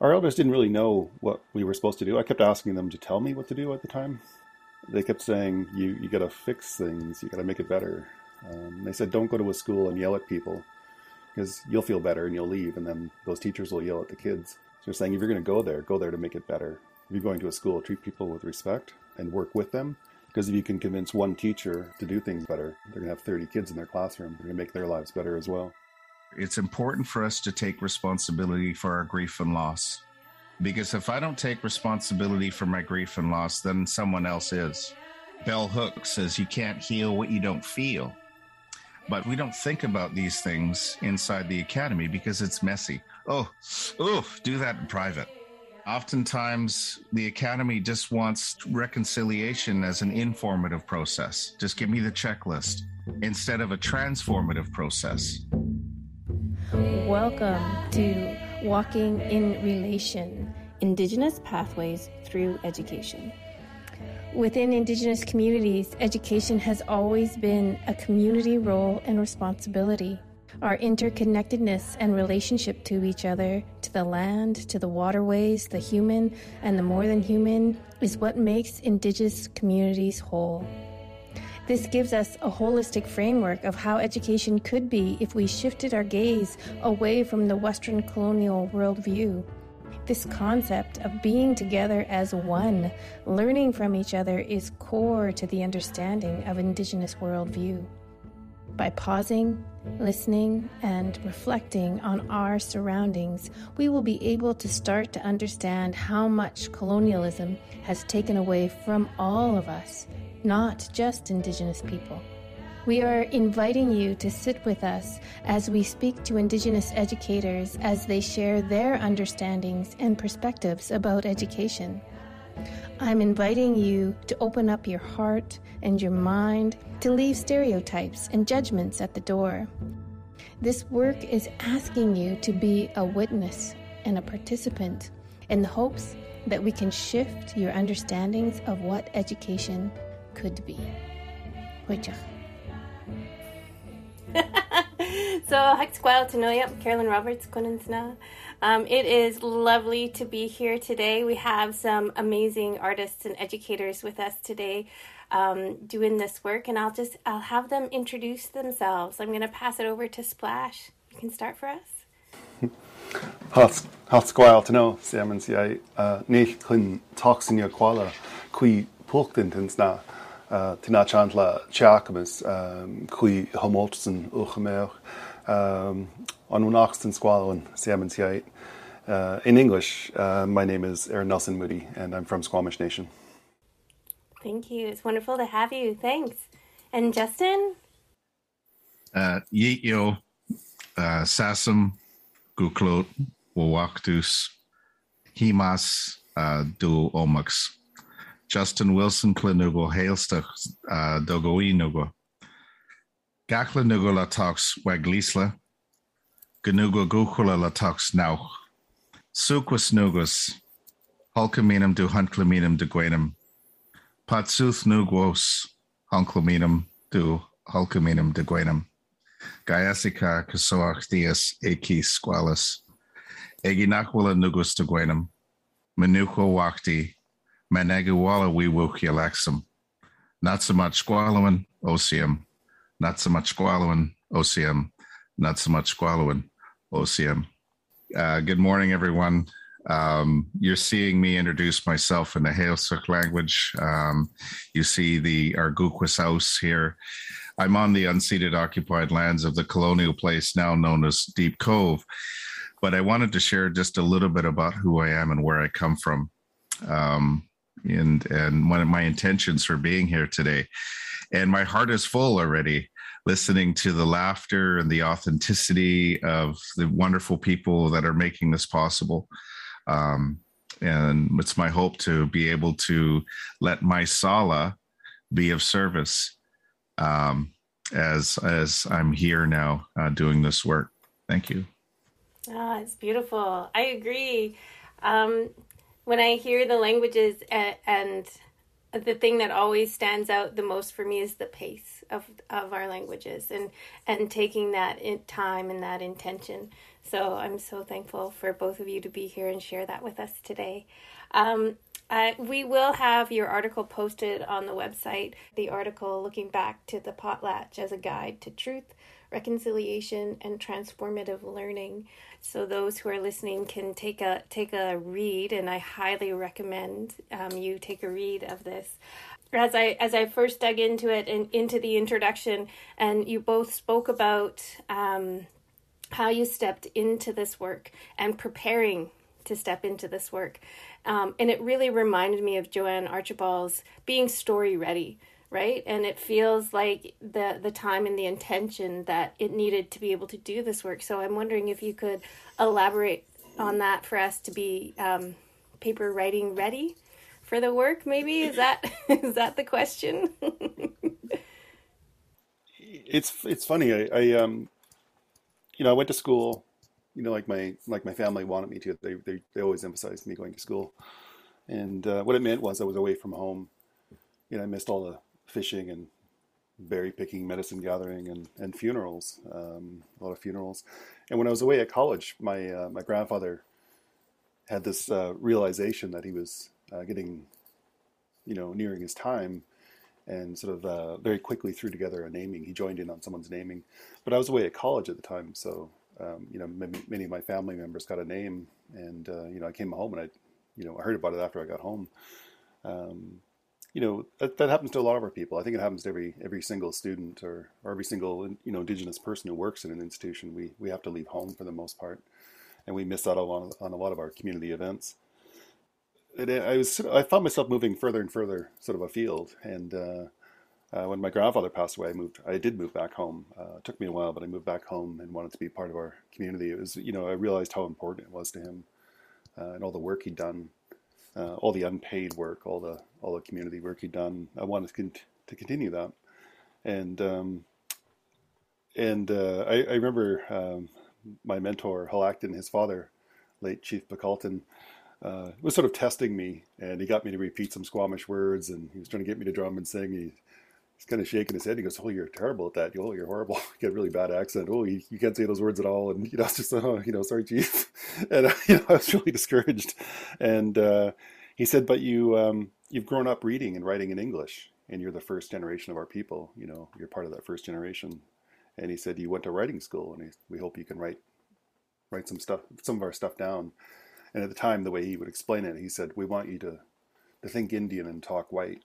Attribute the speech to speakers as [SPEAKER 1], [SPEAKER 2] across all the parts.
[SPEAKER 1] our elders didn't really know what we were supposed to do. I kept asking them to tell me what to do at the time. They kept saying, "You you got to fix things. You got to make it better." Um, they said, "Don't go to a school and yell at people, because you'll feel better and you'll leave, and then those teachers will yell at the kids." So they're saying, if you're going to go there, go there to make it better. If you're going to a school, treat people with respect and work with them. Because if you can convince one teacher to do things better, they're going to have 30 kids in their classroom. They're going to make their lives better as well.
[SPEAKER 2] It's important for us to take responsibility for our grief and loss. Because if I don't take responsibility for my grief and loss, then someone else is. Bell Hooks says you can't heal what you don't feel. But we don't think about these things inside the academy because it's messy. Oh, oh, do that in private. Oftentimes, the academy just wants reconciliation as an informative process. Just give me the checklist instead of a transformative process.
[SPEAKER 3] Welcome to Walking in Relation Indigenous Pathways Through Education. Within Indigenous communities, education has always been a community role and responsibility. Our interconnectedness and relationship to each other, to the land, to the waterways, the human, and the more than human is what makes Indigenous communities whole. This gives us a holistic framework of how education could be if we shifted our gaze away from the Western colonial worldview. This concept of being together as one, learning from each other, is core to the understanding of Indigenous worldview. By pausing, listening, and reflecting on our surroundings, we will be able to start to understand how much colonialism has taken away from all of us not just Indigenous people. We are inviting you to sit with us as we speak to Indigenous educators as they share their understandings and perspectives about education. I'm inviting you to open up your heart and your mind to leave stereotypes and judgments at the door. This work is asking you to be a witness and a participant in the hopes that we can shift your understandings of what education could be. Hoichach.
[SPEAKER 4] so, Haksquile Tanoya, Carolyn Roberts, Kuninsna. Um, it is lovely to be here today. We have some amazing artists and educators with us today um, doing this work, and I'll just I'll have them introduce themselves. I'm going to pass it over to Splash. You can start for us.
[SPEAKER 1] Hatsquile to know, Salmon, see, I, uh, Nich Clin Toxin Yaquala, Qui Pulktintins na. Uh, Tí náán le teachmas um, chuí homósan uchaméoch um, an nachstan squáin Siamon Uh, in English, uh, my name is Aaron Nelson Moody, and I'm from Squamish Nation.
[SPEAKER 4] Thank you. It's wonderful to have you. Thanks. And Justin?
[SPEAKER 2] Uh, Yityo, uh, Sasam, Guklot, Wawaktus, Himas, uh, Du Omax. Justin Wilson Clinugo Hailstach uh, Dogoinugo. Gachla nugo la tox waglísla, Ganugo guchula la tox nauch. Suquas nugus, Hulkaminum du hunclaminum de guenum. Patsuth nugos, Hunclaminum du Hulkaminum de guenum. Gaiasica casoach dias eki squalis. Eginachwala nugus de guenum. Menucho wakti Managawala we wukialaxum. Not so much squallowing, OCM. Not so much squallowing, OCM. Not so much squallowing, OCM. Uh, good morning, everyone. Um, you're seeing me introduce myself in the Heiltsuk language. Um, you see the Arguquis house here. I'm on the unceded occupied lands of the colonial place now known as Deep Cove, but I wanted to share just a little bit about who I am and where I come from. Um, and and one of my intentions for being here today. And my heart is full already listening to the laughter and the authenticity of the wonderful people that are making this possible. Um, and it's my hope to be able to let my sala be of service um, as as I'm here now uh, doing this work. Thank you.
[SPEAKER 4] Ah, oh, it's beautiful. I agree. Um, when I hear the languages and, and the thing that always stands out the most for me is the pace of of our languages and and taking that in time and that intention.
[SPEAKER 3] So I'm so thankful for both of you to be here and share that with us today. Um, we will have your article posted on the website. The article looking back to the potlatch as a guide to truth, reconciliation, and transformative learning. So those who are listening can take a take a read, and I highly recommend um, you take a read of this. As I as I first dug into it and into the introduction, and you both spoke about um, how you stepped into this work and preparing to step into this work. Um, and it really reminded me of Jo-ann Archibald's being story ready, right? And it feels like the the time and the intention that it needed to be able to do this work. So I'm wondering if you could elaborate on that for us to be um, paper writing ready for the work. Maybe is that is that the question?
[SPEAKER 1] it's it's funny. I, I um, you know, I went to school you know, like my like my family wanted me to. They they, they always emphasized me going to school, and uh, what it meant was I was away from home. You know, I missed all the fishing and berry picking, medicine gathering, and and funerals. Um, a lot of funerals. And when I was away at college, my uh, my grandfather had this uh, realization that he was uh, getting, you know, nearing his time, and sort of uh, very quickly threw together a naming. He joined in on someone's naming, but I was away at college at the time, so um, you know, many, many, of my family members got a name, and uh, you know, I came home and I, you know, I heard about it after I got home. Um, you know, that, that happens to a lot of our people. I think it happens to every every single student or, or every single you know Indigenous person who works in an institution. We we have to leave home for the most part, and we miss out on on a lot of our community events. I was I found myself moving further and further sort of afield, and uh, uh, when my grandfather passed away, I moved. I did move back home. Uh, it took me a while, but I moved back home and wanted to be part of our community. It was, you know, I realized how important it was to him uh, and all the work he'd done, uh, all the unpaid work, all the all the community work he'd done. I wanted to, con- to continue that, and um, and uh, I, I, remember um, my mentor Hull Acton, his father, late Chief Bacalton. Uh, was sort of testing me, and he got me to repeat some Squamish words, and he was trying to get me to drum and sing. He he's kind of shaking his head. He goes, "Oh, you're terrible at that. Oh, you're horrible. You got a really bad accent. Oh, you, you can't say those words at all." And you know, just, oh, you know, sorry, chief. And uh, you know, I was really discouraged. And uh, he said, "But you, um, you've grown up reading and writing in English, and you're the first generation of our people. You know, you're part of that first generation." And he said, "You went to writing school, and he, we hope you can write, write some stuff, some of our stuff down." And at the time, the way he would explain it, he said, "We want you to, to think Indian and talk white."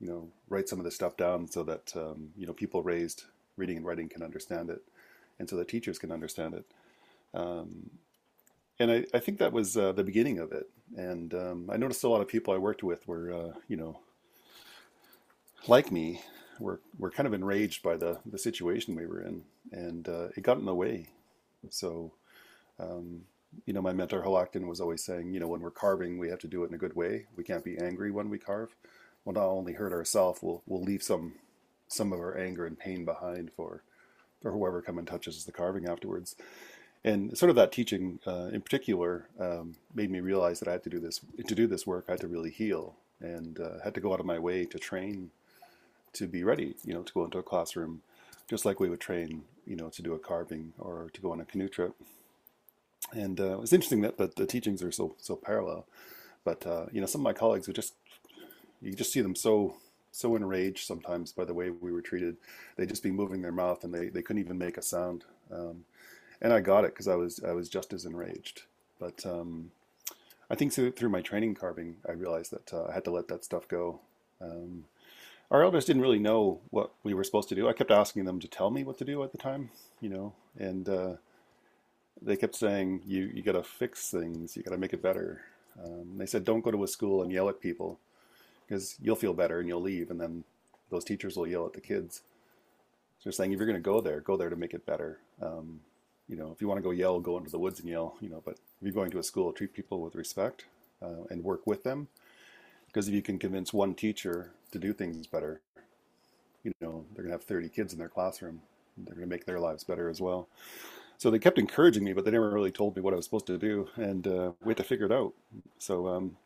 [SPEAKER 1] You know, write some of this stuff down so that um, you know people raised reading and writing can understand it, and so that teachers can understand it. Um, and I, I, think that was uh, the beginning of it. And um, I noticed a lot of people I worked with were, uh, you know, like me, were were kind of enraged by the the situation we were in, and uh, it got in the way. So, um, you know, my mentor Hull Acton was always saying, you know, when we're carving, we have to do it in a good way. We can't be angry when we carve will not only hurt ourselves, we'll we'll leave some some of our anger and pain behind for for whoever come and touches the carving afterwards. And sort of that teaching uh, in particular um, made me realize that I had to do this to do this work. I had to really heal and uh, had to go out of my way to train to be ready. You know, to go into a classroom, just like we would train. You know, to do a carving or to go on a canoe trip. And uh, it's interesting that, that the teachings are so so parallel. But uh, you know, some of my colleagues would just you just see them so so enraged sometimes by the way we were treated. They'd just be moving their mouth and they, they couldn't even make a sound. Um, and I got it because I was I was just as enraged. But um, I think through, through, my training carving, I realized that uh, I had to let that stuff go. Um, our elders didn't really know what we were supposed to do. I kept asking them to tell me what to do at the time, you know, and uh, they kept saying, "You you got to fix things. You got to make it better." Um, they said, "Don't go to a school and yell at people." Because you'll feel better and you'll leave, and then those teachers will yell at the kids. So they're saying if you're going to go there, go there to make it better. Um, you know, if you want to go yell, go into the woods and yell. You know, but if you're going to a school, treat people with respect uh, and work with them. Because if you can convince one teacher to do things better, you know, they're going to have 30 kids in their classroom. They're going to make their lives better as well. So they kept encouraging me, but they never really told me what I was supposed to do, and uh, we had to figure it out. So, um,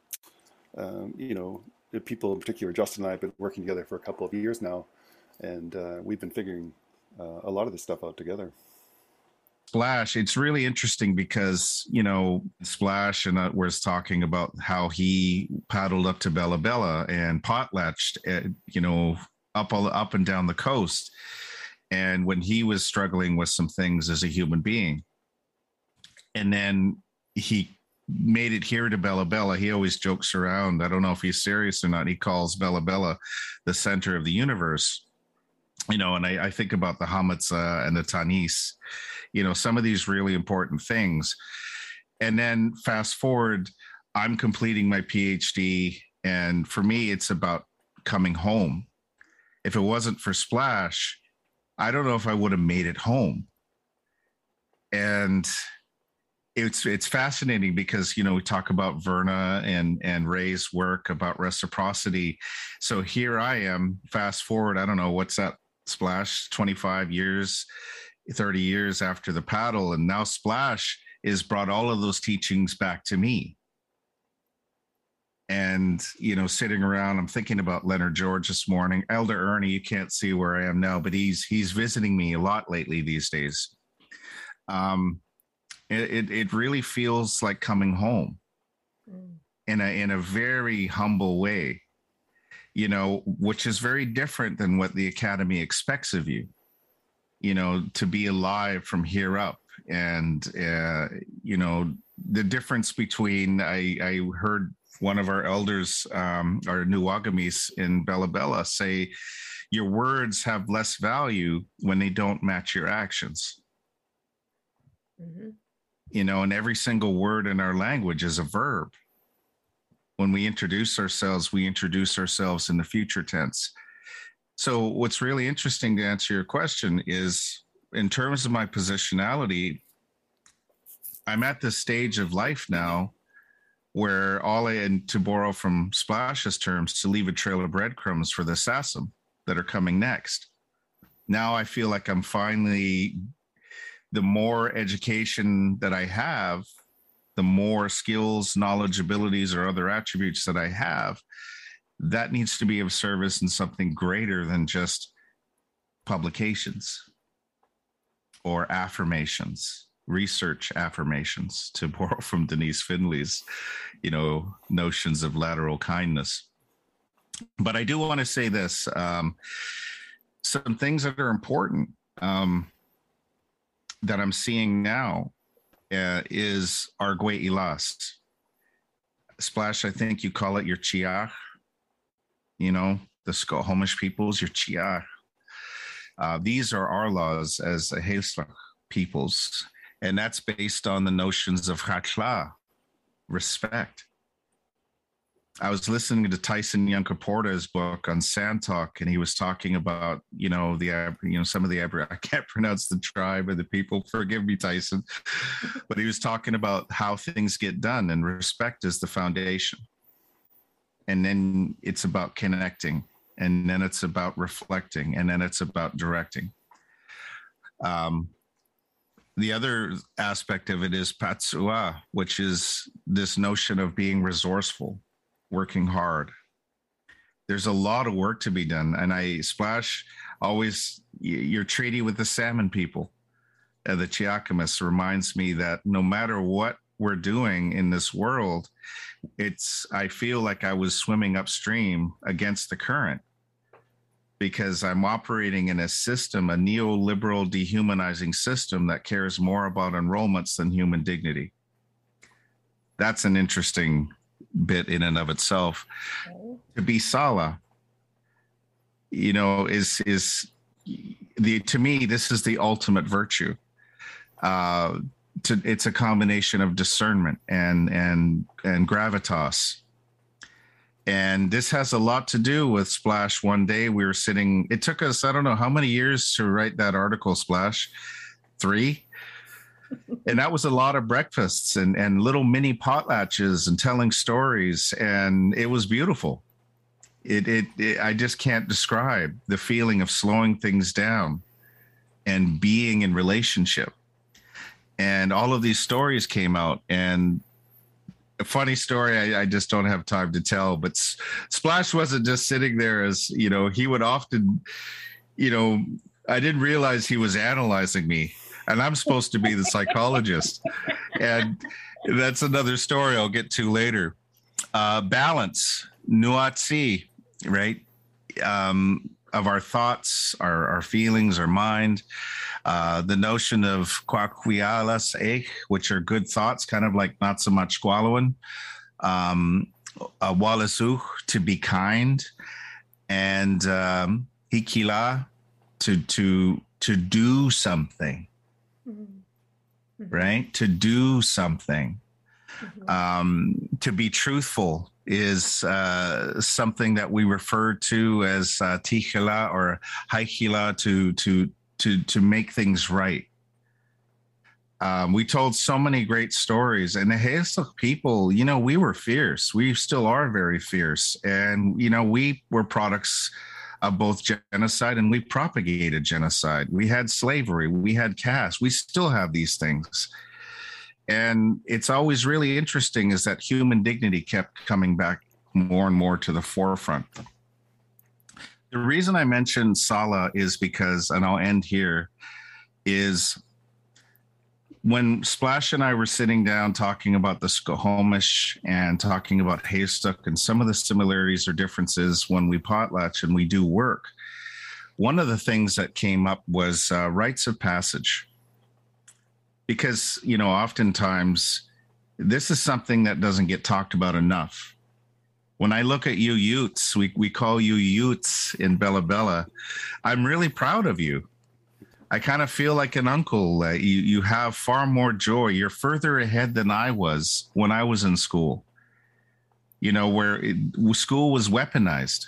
[SPEAKER 1] um, you know, people in particular, Justin and I have been working together for a couple of years now, and uh, we've been figuring uh, a lot of this stuff out together.
[SPEAKER 2] Splash, it's really interesting because, you know, Splash and uh, was talking about how he paddled up to Bella Bella and potlatched, uh, you know, up all up and down the coast. And when he was struggling with some things as a human being, and then he made it here to Bella Bella. He always jokes around. I don't know if he's serious or not. He calls Bella Bella the center of the universe. You know, and I, I think about the Hamatsa and the Tanis, you know, some of these really important things. And then fast forward, I'm completing my PhD. And for me, it's about coming home. If it wasn't for Splash, I don't know if I would have made it home. And it's it's fascinating because you know we talk about Verna and and Ray's work about reciprocity. So here I am, fast forward, I don't know what's that splash, 25 years, 30 years after the paddle, and now Splash is brought all of those teachings back to me. And you know, sitting around, I'm thinking about Leonard George this morning. Elder Ernie, you can't see where I am now, but he's he's visiting me a lot lately these days. Um, it, it, it really feels like coming home mm. in a in a very humble way you know which is very different than what the academy expects of you you know to be alive from here up. And uh, you know the difference between i i heard one of our elders um our new wagamis in bella bella say your words have less value when they don't match your actions. Mm-hmm you know, and every single word in our language is a verb. When we introduce ourselves, we introduce ourselves in the future tense. So, what's really interesting to answer your question is in terms of my positionality, I'm at this stage of life now where all I, and to borrow from Splash's terms, to leave a trail of breadcrumbs for the SASM that are coming next. Now I feel like I'm finally the more education that I have, the more skills, knowledge, abilities, or other attributes that I have, that needs to be of service in something greater than just publications or affirmations research affirmations to borrow from denise finley's you know notions of lateral kindness. But i do want to say this um, some things that are important um, that I'm seeing now uh, is Argue Ilas. Splash, I think you call it your Chiach, you know, the Skwxwú7mesh peoples, your Chiach. Uh, these are our laws as a Heslach peoples, and that's based on the notions of Chatla, respect. I was listening to Tyson Yunkaporta's book on Sand Talk, and he was talking about, you know, the, you know, some of the, I can't pronounce the tribe or the people. Forgive me, Tyson, but he was talking about how things get done, and respect is the foundation. And then it's about connecting, and then it's about reflecting, and then it's about directing. Um, the other aspect of it is patsua, which is this notion of being resourceful working hard. There's a lot of work to be done. And I splash always your treaty with the salmon people. Uh, the Cheakamus reminds me that no matter what we're doing in this world, it's I feel like I was swimming upstream against the current because I'm operating in a system, a neoliberal dehumanizing system that cares more about enrollments than human dignity. That's an interesting bit in and of itself. Okay. To be Sala, you know, is is the to me this is the ultimate virtue. Uh, to, it's a combination of discernment and and and gravitas. And this has a lot to do with Splash. One day we were sitting. It took us I don't know how many years to write that article. Splash, three and that was a lot of breakfasts and, and little mini potlatches and telling stories. And it was beautiful. It, it, it, I just can't describe the feeling of slowing things down and being in relationship. And all of these stories came out. And a funny story I, I just don't have time to tell, but Splash wasn't just sitting there as, you know, he would often, you know, I didn't realize he was analyzing me and I'm supposed to be the psychologist. and that's another story I'll get to later. Uh, balance, nuatsi, right? Um, of our thoughts, our, our feelings, our mind. Uh, the notion of kwaquialas eh, which are good thoughts, kind of like not so much squallowing. Um, uh, walasu, to be kind, and um, hikila, to to to do something, mm-hmm. right? To do something. Mm-hmm. Um, to be truthful is uh, something that we refer to as uh, tichila or haikila to to to to make things right. Um, we told so many great stories, and the Hazeluk people, you know, we were fierce. We still are very fierce, and you know, we were products of both genocide and we propagated genocide. We had slavery, we had caste, we still have these things. And it's always really interesting is that human dignity kept coming back more and more to the forefront. The reason I mentioned Sala is because, and I'll end here, is when Splash and I were sitting down talking about the Skwxwú7mesh and talking about Heiltsuk and some of the similarities or differences when we potlatch and we do work, one of the things that came up was uh, rites of passage. Because, you know, oftentimes this is something that doesn't get talked about enough. When I look at you Utes, we, we call you Utes in Bella Bella. I'm really proud of you I kind of feel like an uncle. Uh, you you have far more joy. You're further ahead than I was when I was in school. You know where it, school was weaponized,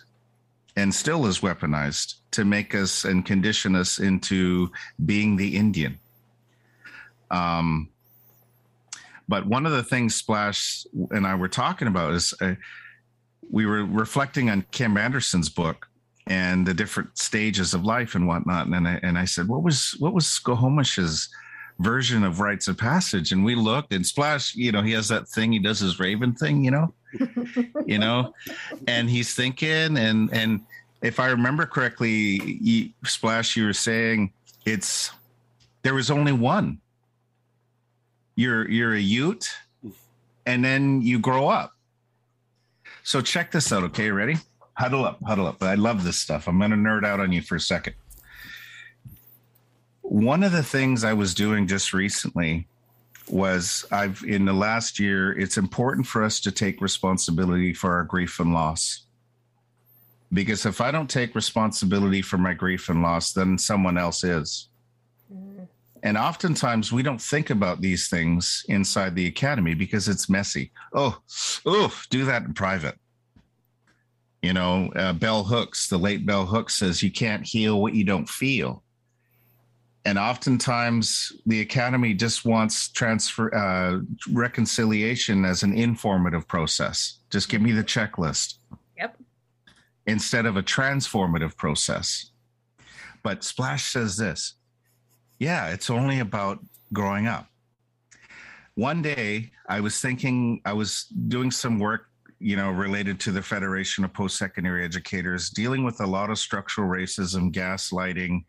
[SPEAKER 2] and still is weaponized to make us and condition us into being the Indian. Um, but one of the things Splash and I were talking about is uh, we were reflecting on Kim Anderson's book and the different stages of life and whatnot. And I, and I said, what was what was Skwxwú7mesh's version of rites of passage? And we looked and Splash, you know, he has that thing, he does his raven thing, you know, you know, and he's thinking and and if I remember correctly, you, Splash, you were saying it's there was only one. You're you're a Ute, and then you grow up. So check this out, okay? Ready? Huddle up, huddle up. I love this stuff. I'm going to nerd out on you for a second. One of the things I was doing just recently was I've in the last year, it's important for us to take responsibility for our grief and loss. Because if I don't take responsibility for my grief and loss, then someone else is. Mm. And oftentimes we don't think about these things inside the academy because it's messy. Oh, oh, do that in private. You know, uh, Bell Hooks, the late Bell Hooks says, you can't heal what you don't feel. And oftentimes the academy just wants transfer uh, reconciliation as an informative process. Just give me the checklist.
[SPEAKER 3] Yep.
[SPEAKER 2] Instead of a transformative process. But Splash says this yeah, it's only about growing up. One day I was thinking, I was doing some work you know, related to the Federation of Post Secondary Educators, dealing with a lot of structural racism, gaslighting.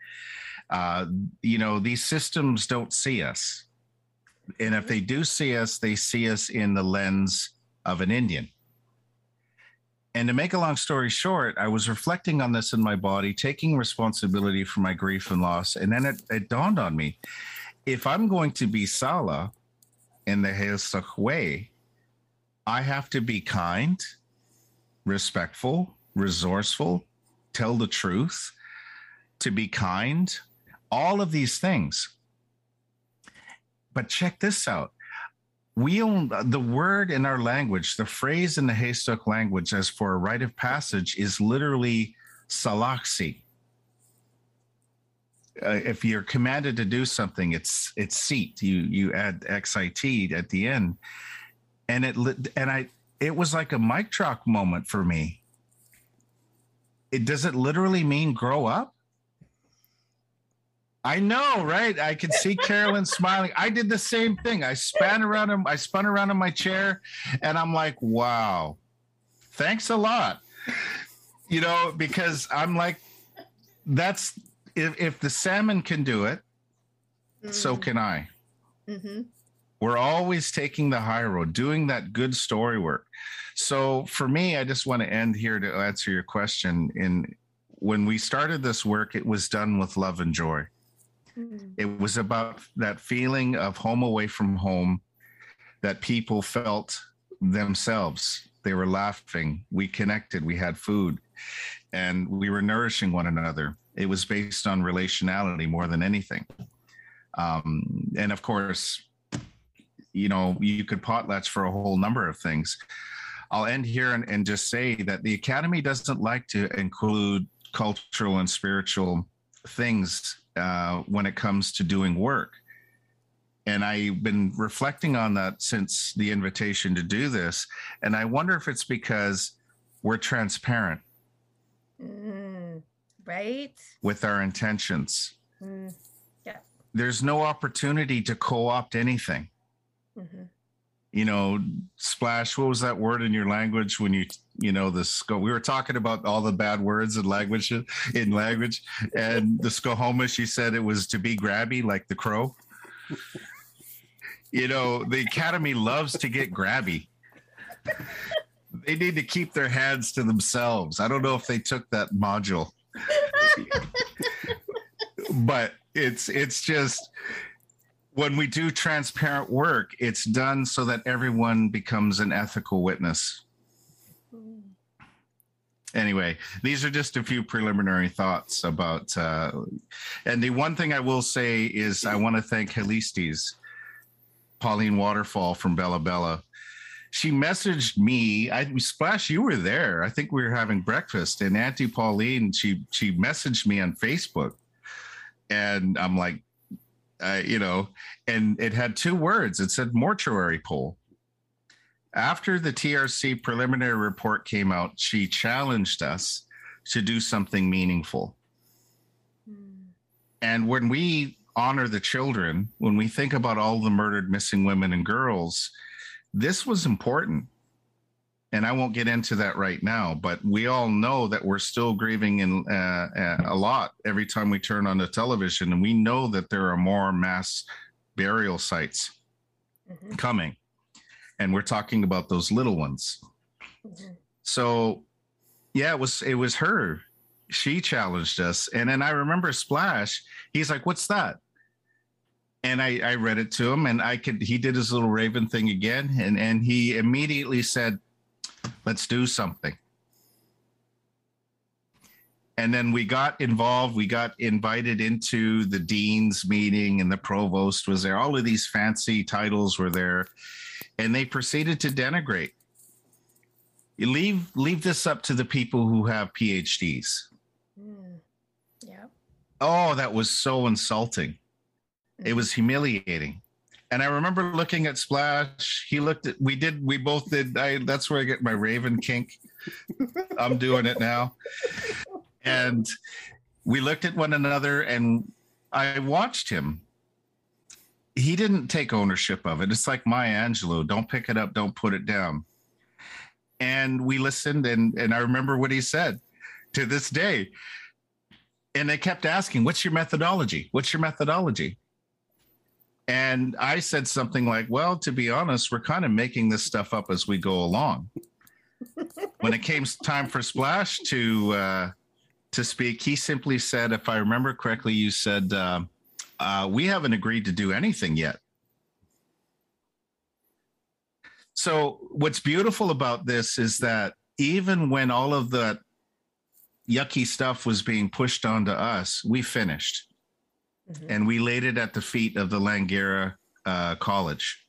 [SPEAKER 2] Uh, you know, these systems don't see us. And if they do see us, they see us in the lens of an Indian. And to make a long story short, I was reflecting on this in my body, taking responsibility for my grief and loss. And then it, it dawned on me if I'm going to be Sala in the Heilsach way, I have to be kind, respectful, resourceful, tell the truth, to be kind, all of these things. But check this out. We own the word in our language, the phrase in the Heiltsuk language as for a rite of passage is literally salaxi. Uh, if you're commanded to do something, it's it's seat. You you add xit at the end and it and I it was like a mic drop moment for me. It does it literally mean grow up? I know, right? I can see Carolyn smiling. I did the same thing. I span around him, I spun around in my chair, and I'm like, wow, thanks a lot. You know, because I'm like, that's if, if the salmon can do it, so can I. Mm-hmm. We're always taking the high road, doing that good story work. So for me, I just want to end here to answer your question. In when we started this work, it was done with love and joy. Mm-hmm. It was about that feeling of home away from home that people felt themselves. They were laughing. We connected. We had food and we were nourishing one another. It was based on relationality more than anything. Um, and of course, you know, you could potlatch for a whole number of things. I'll end here and, and just say that the Academy doesn't like to include cultural and spiritual things uh, when it comes to doing work. And I've been reflecting on that since the invitation to do this. And I wonder if it's because we're transparent.
[SPEAKER 5] Mm, right.
[SPEAKER 2] With our intentions. Mm, yeah. There's no opportunity to co opt anything. Mm-hmm. You know, splash, what was that word in your language when you, you know, the sco- we were talking about all the bad words in language in language and the Skohoma, she said it was to be grabby like the crow. you know, the academy loves to get grabby. they need to keep their hands to themselves. I don't know if they took that module. but it's it's just when we do transparent work, it's done so that everyone becomes an ethical witness. Anyway, these are just a few preliminary thoughts about. Uh, and the one thing I will say is I want to thank Helistes, Pauline Waterfall from Bella Bella. She messaged me. I Splash, you were there. I think we were having breakfast, and Auntie Pauline she she messaged me on Facebook, and I'm like, uh, you know, and it had two words. It said mortuary pole. After the TRC preliminary report came out, she challenged us to do something meaningful. Mm. And when we honor the children, when we think about all the murdered missing women and girls, this was important and I won't get into that right now, but we all know that we're still grieving in uh, uh, a lot every time we turn on the television, and we know that there are more mass burial sites mm-hmm. coming, and we're talking about those little ones. Mm-hmm. So, yeah, it was it was her. She challenged us, and then I remember Splash. He's like, "What's that?" and I, I read it to him, and I could. He did his little Raven thing again, and and he immediately said, Let's do something. And then we got involved. We got invited into the dean's meeting, and the provost was there. All of these fancy titles were there, and they proceeded to denigrate. You leave leave this up to the people who have PhDs. Mm. Yeah. Oh, that was so insulting. Mm. It was humiliating. And I remember looking at Splash. He looked at. We did. We both did. I. That's where I get my Raven kink. I'm doing it now. And we looked at one another, and I watched him. He didn't take ownership of it. It's like Maya Angelou. Don't pick it up. Don't put it down. And we listened, and and I remember what he said. To this day, and they kept asking, "What's your methodology? What's your methodology?" And I said something like, well, to be honest, we're kind of making this stuff up as we go along. when it came time for Splash to uh, to speak, he simply said, if I remember correctly, you said, uh, uh, we haven't agreed to do anything yet. So, what's beautiful about this is that even when all of the yucky stuff was being pushed onto us, we finished mm-hmm. and we laid it at the feet of the Langara uh, College,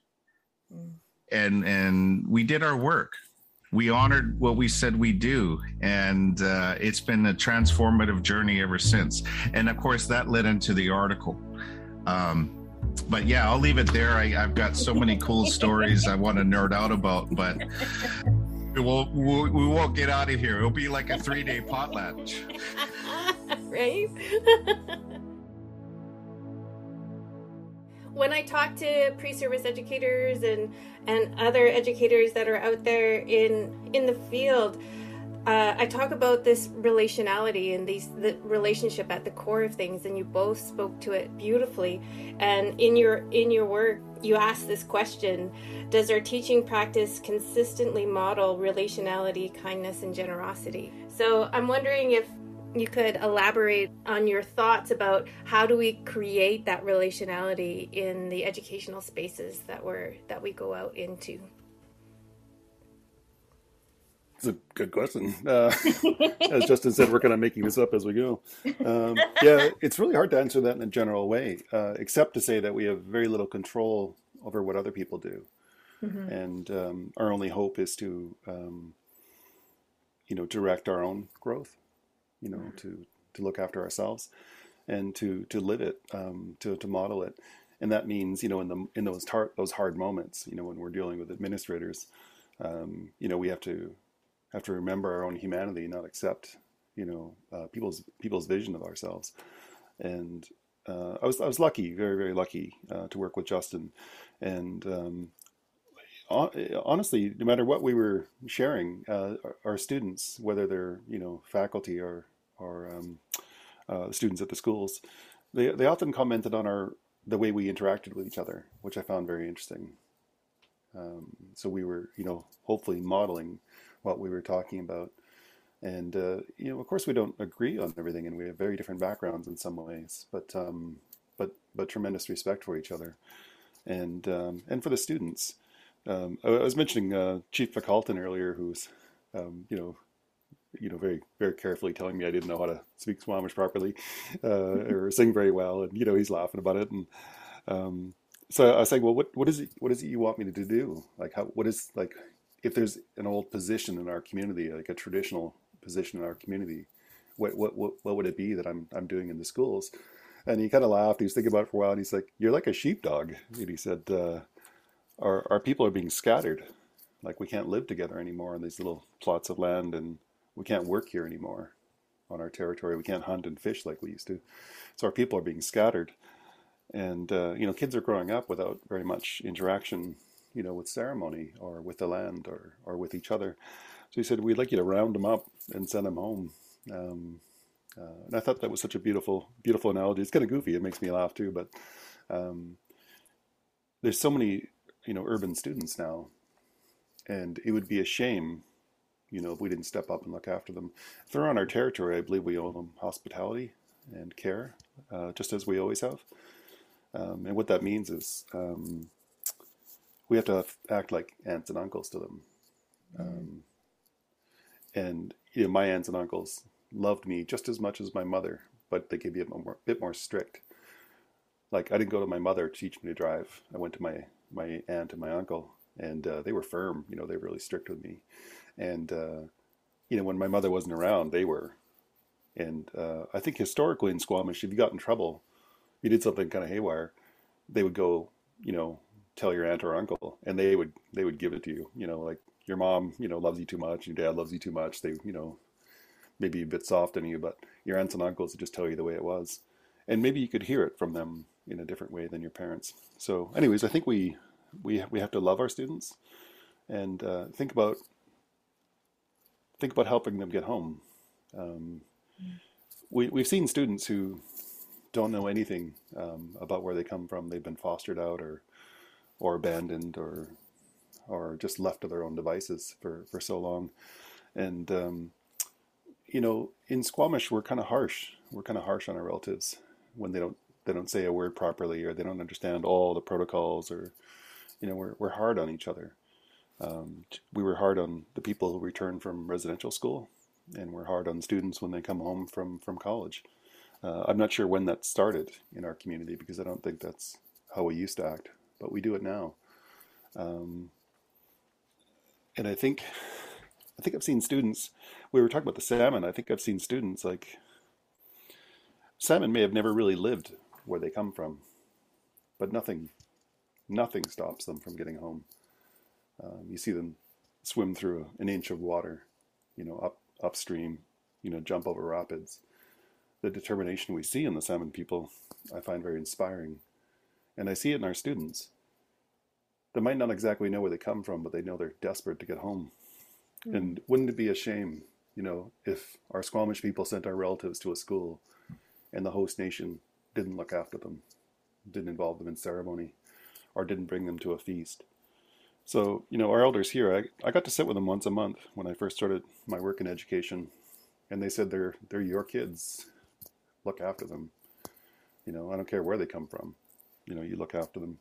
[SPEAKER 2] mm. and and we did our work. We honored what we said we do, and uh, it's been a transformative journey ever since. And of course, that led into the article. Um, but yeah, I'll leave it there. I, have got so many cool stories I want to nerd out about, but we won't, we won't get out of here. It'll be like a three day potlatch.
[SPEAKER 3] right? when I talk to pre-service educators and and other educators that are out there in in the field, uh, I talk about this relationality and these the relationship at the core of things, and you both spoke to it beautifully. And in your in your work, you ask this question: Does our teaching practice consistently model relationality, kindness, and generosity? So I'm wondering if you could elaborate on your thoughts about how do we create that relationality in the educational spaces that we're that we go out into.
[SPEAKER 1] It's a good question. Uh, as Justin said, we're kind of making this up as we go. Um, yeah, it's really hard to answer that in a general way, uh, except to say that we have very little control over what other people do, mm-hmm. and um, our only hope is to, um, you know, direct our own growth. You know, to to look after ourselves, and to to live it, um, to to model it, and that means you know in the in those tar- those hard moments, you know, when we're dealing with administrators, um, you know, we have to have to remember our own humanity, not accept, you know, uh, people's people's vision of ourselves. And uh, I was I was lucky, very very lucky, uh, to work with Justin. And um, honestly, no matter what we were sharing, uh, our, students, whether they're you know faculty or or um, uh, students at the schools, they they often commented on our the way we interacted with each other, which I found very interesting. Um, so we were, you know, hopefully modeling what we were talking about. And uh, you know, of course, we don't agree on everything, and we have very different backgrounds in some ways. But um, but but tremendous respect for each other, and um, and for the students. Um, I, was mentioning uh, Chief McCalton earlier, who's um, you know you know, very, very carefully telling me I didn't know how to speak Squamish properly uh, or sing very well, and you know, he's laughing about it. And um, so I was like, well, what, what is it? What is it you want me to do? Like, how? What is like? if there's an old position in our community, like a traditional position in our community, what what what, what would it be that I'm I'm doing in the schools? And he kind of laughed. He was thinking about it for a while, and he's like, "You're like a sheepdog." And he said, uh, "Our our people are being scattered. Like we can't live together anymore on these little plots of land, and we can't work here anymore on our territory. We can't hunt and fish like we used to. So our people are being scattered." And uh, you know, kids are growing up without very much interaction you know, with ceremony or with the land or, or with each other. So he said, we'd like you to round them up and send them home. Um, uh, and I thought that was such a beautiful, beautiful analogy. It's kind of goofy. It makes me laugh too, but um, there's so many, you know, urban students now, and it would be a shame, you know, if we didn't step up and look after them. If they're on our territory, I believe we owe them hospitality and care, uh, just as we always have. Um, and what that means is um, we have to act like aunts and uncles to them. Um, and you know, my aunts and uncles loved me just as much as my mother, but they could be a more, bit more strict. Like I didn't go to my mother to teach me to drive. I went to my my aunt and my uncle, and uh, they were firm. You know, they were really strict with me. And uh, you know, when my mother wasn't around, they were. And uh, I think historically in Squamish, if you got in trouble, you did something kind of haywire, they would go, you know, tell your aunt or uncle, and they would they would give it to you. You know, like your mom, you know, loves you too much, your dad loves you too much. They, you know, maybe a bit soft on you, but your aunts and uncles would just tell you the way it was, and maybe you could hear it from them in a different way than your parents. So, anyways, I think we we we have to love our students and uh, think about think about helping them get home. Um, we we've seen students who don't know anything um, about where they come from. They've been fostered out or or abandoned or or just left to their own devices for, for so long. And um, you know, in Squamish, we're kind of harsh. We're kind of harsh on our relatives when they don't they don't say a word properly or they don't understand all the protocols or you know we're we're hard on each other. Um, we were hard on the people who return from residential school, and we're hard on students when they come home from from college. Uh, I'm not sure when that started in our community because I don't think that's how we used to act but we do it now. Um, and I think, I think I've seen students. We were talking about the salmon. I think I've seen students like salmon may have never really lived where they come from, but nothing, nothing stops them from getting home. Um, you see them swim through an inch of water, you know, up upstream, you know, jump over rapids. The determination we see in the salmon people, I find very inspiring, and I see it in our students they might not exactly know where they come from, but they know they're desperate to get home. Mm. And wouldn't it be a shame You know, if our Squamish people sent our relatives to a school and the host nation didn't look after them, didn't involve them in ceremony, or didn't bring them to a feast. So, you know, our elders here, I, I got to sit with them once a month when I first started my work in education, and they said they're they're your kids. Look after them. You know, I don't care where they come from. You know, you look after them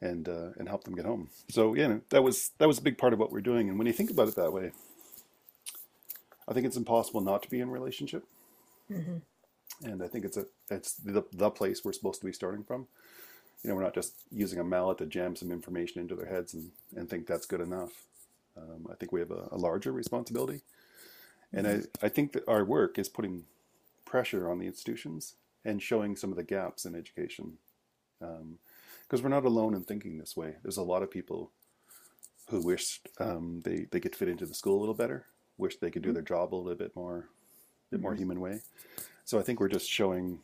[SPEAKER 1] and uh, and help them get home. So yeah, that was that was a big part of what we're doing. And when you think about it that way, I think it's impossible not to be in relationship. Mm-hmm. And I think it's a it's the the place we're supposed to be starting from. You know, we're not just using a mallet to jam some information into their heads and, and think that's good enough. Um, I think we have a, a larger responsibility. And I, I think that our work is putting pressure on the institutions and showing some of the gaps in education. Um, because we're not alone in thinking this way. There's a lot of people who wish um, they they could fit into the school a little better, wish they could do their job a little bit more, bit more mm-hmm. human way. So I think we're just showing,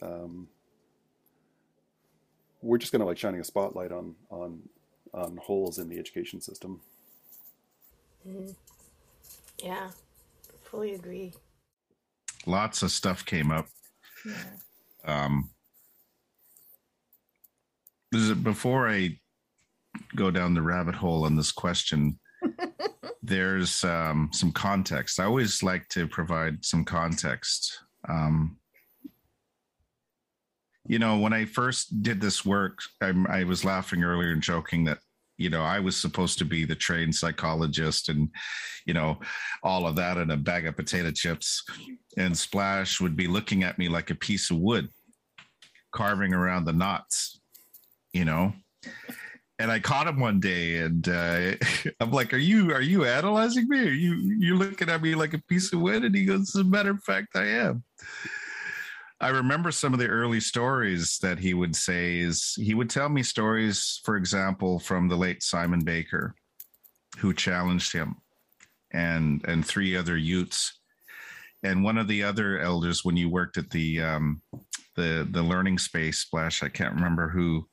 [SPEAKER 1] um, we're just kind of like shining a spotlight on on on holes in the education system.
[SPEAKER 3] Mm-hmm. Yeah, fully agree.
[SPEAKER 2] Lots of stuff came up. Yeah. Um, before I go down the rabbit hole on this question, there's um, some context. I always like to provide some context. Um, you know, when I first did this work, I, I was laughing earlier and joking that you know i was supposed to be the trained psychologist and you know all of that and a bag of potato chips and splash would be looking at me like a piece of wood carving around the knots you know. And I caught him one day, and uh, I'm like, "Are you are you analyzing me? Are you you looking at me like a piece of wood?" And he goes, "As a matter of fact, I am." I remember some of the early stories that he would say is he would tell me stories, for example, from the late Simon Baker, who challenged him, and and three other Utes, and one of the other elders when you worked at the um, the the learning space splash. I can't remember who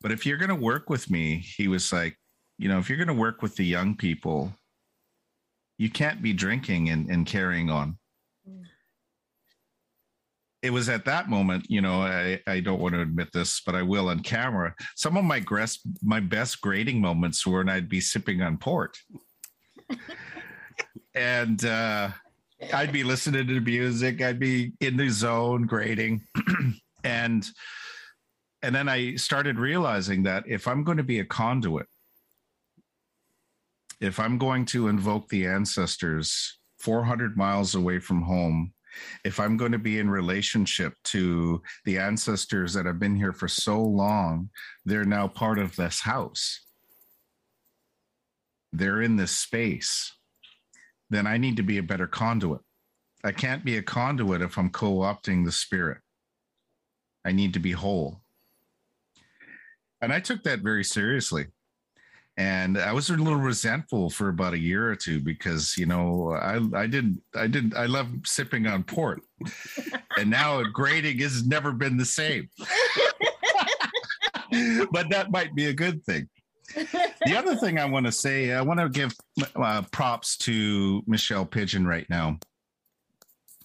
[SPEAKER 2] but if you're going to work with me, he was like, you know, if you're going to work with the young people, you can't be drinking and, and carrying on. It was at that moment, you know, I, I don't want to admit this, but I will on camera. Some of my gres- my best grading moments were when I'd be sipping on port. and uh, I'd be listening to music, I'd be in the zone grading. and and then I started realizing that if I'm going to be a conduit, if I'm going to invoke the ancestors 400 miles away from home, if I'm going to be in relationship to the ancestors that have been here for so long, they're now part of this house. They're in this space. Then I need to be a better conduit. I can't be a conduit if I'm co opting the spirit. I need to be whole and I took that very seriously. And I was a little resentful for about a year or two because you know I I didn't I didn't I love sipping on port, and now grading has never been the same. but that might be a good thing. The other thing I want to say, I want to give uh, props to Michelle Pidgeon right now.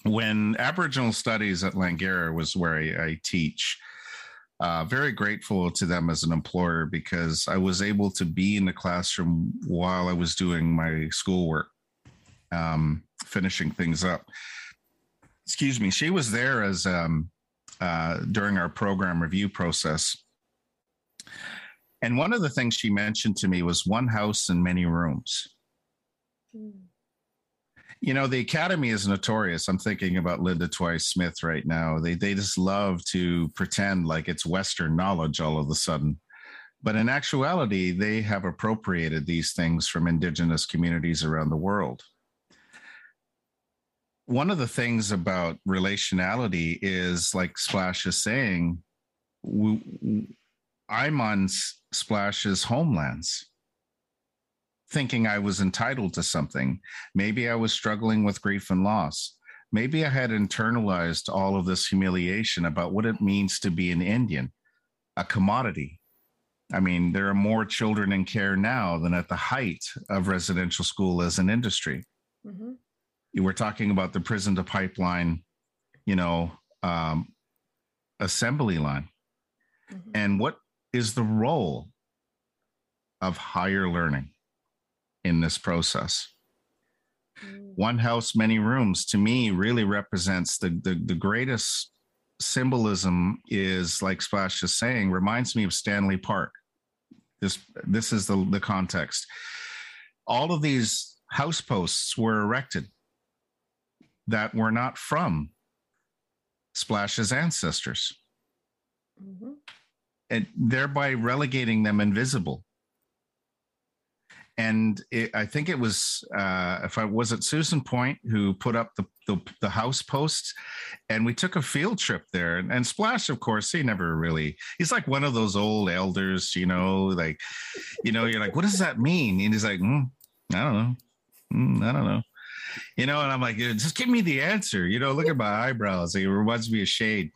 [SPEAKER 2] When Aboriginal Studies at Langara was where I, I teach, uh, very grateful to them as an employer because I was able to be in the classroom while I was doing my schoolwork, um, finishing things up. Excuse me. She was there as um, uh, during our program review process. And one of the things she mentioned to me was one house and many rooms. Mm you know the academy is notorious. I'm thinking about Linda Tuhiwai Smith right now. They they just love to pretend like it's western knowledge all of a sudden. But in actuality they have appropriated these things from indigenous communities around the world. One of the things about relationality is like splash is saying we, i'm on splash's homelands thinking I was entitled to something. Maybe I was struggling with grief and loss. Maybe I had internalized all of this humiliation about what it means to be an Indian, a commodity. I mean, there are more children in care now than at the height of residential school as an industry. Mm-hmm. You were talking about the prison to pipeline, you know, um, assembly line. Mm-hmm. And what is the role of higher learning in this process? Mm. One house, many rooms to me really represents the, the, the greatest symbolism is like Splash is saying, reminds me of Stanley Park. This this is the, the context. All of these house posts were erected that were not from Splash's ancestors. Mm-hmm. And thereby relegating them invisible and it, I think it was uh, if I was it Susan Point who put up the, the, the house posts, and we took a field trip there. And, and, Splash, of course, he never really. He's like one of those old elders, you know, like you know, you're like, what does that mean? And he's like, mm, I don't know, mm, I don't know. You know, and I'm like, just give me the answer. You know, look at my eyebrows. It reminds me of Shade.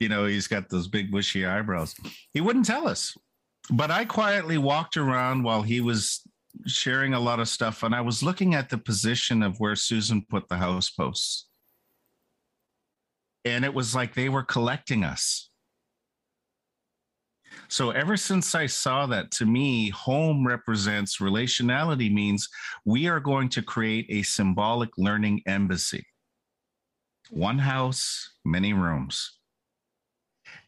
[SPEAKER 2] You know, he's got those big bushy eyebrows. He wouldn't tell us. But I quietly walked around while he was sharing a lot of stuff, and I was looking at the position of where Susan put the house posts. And it was like they were collecting us. So ever since I saw that, to me, home represents relationality means we are going to create a symbolic learning embassy. One house, many rooms.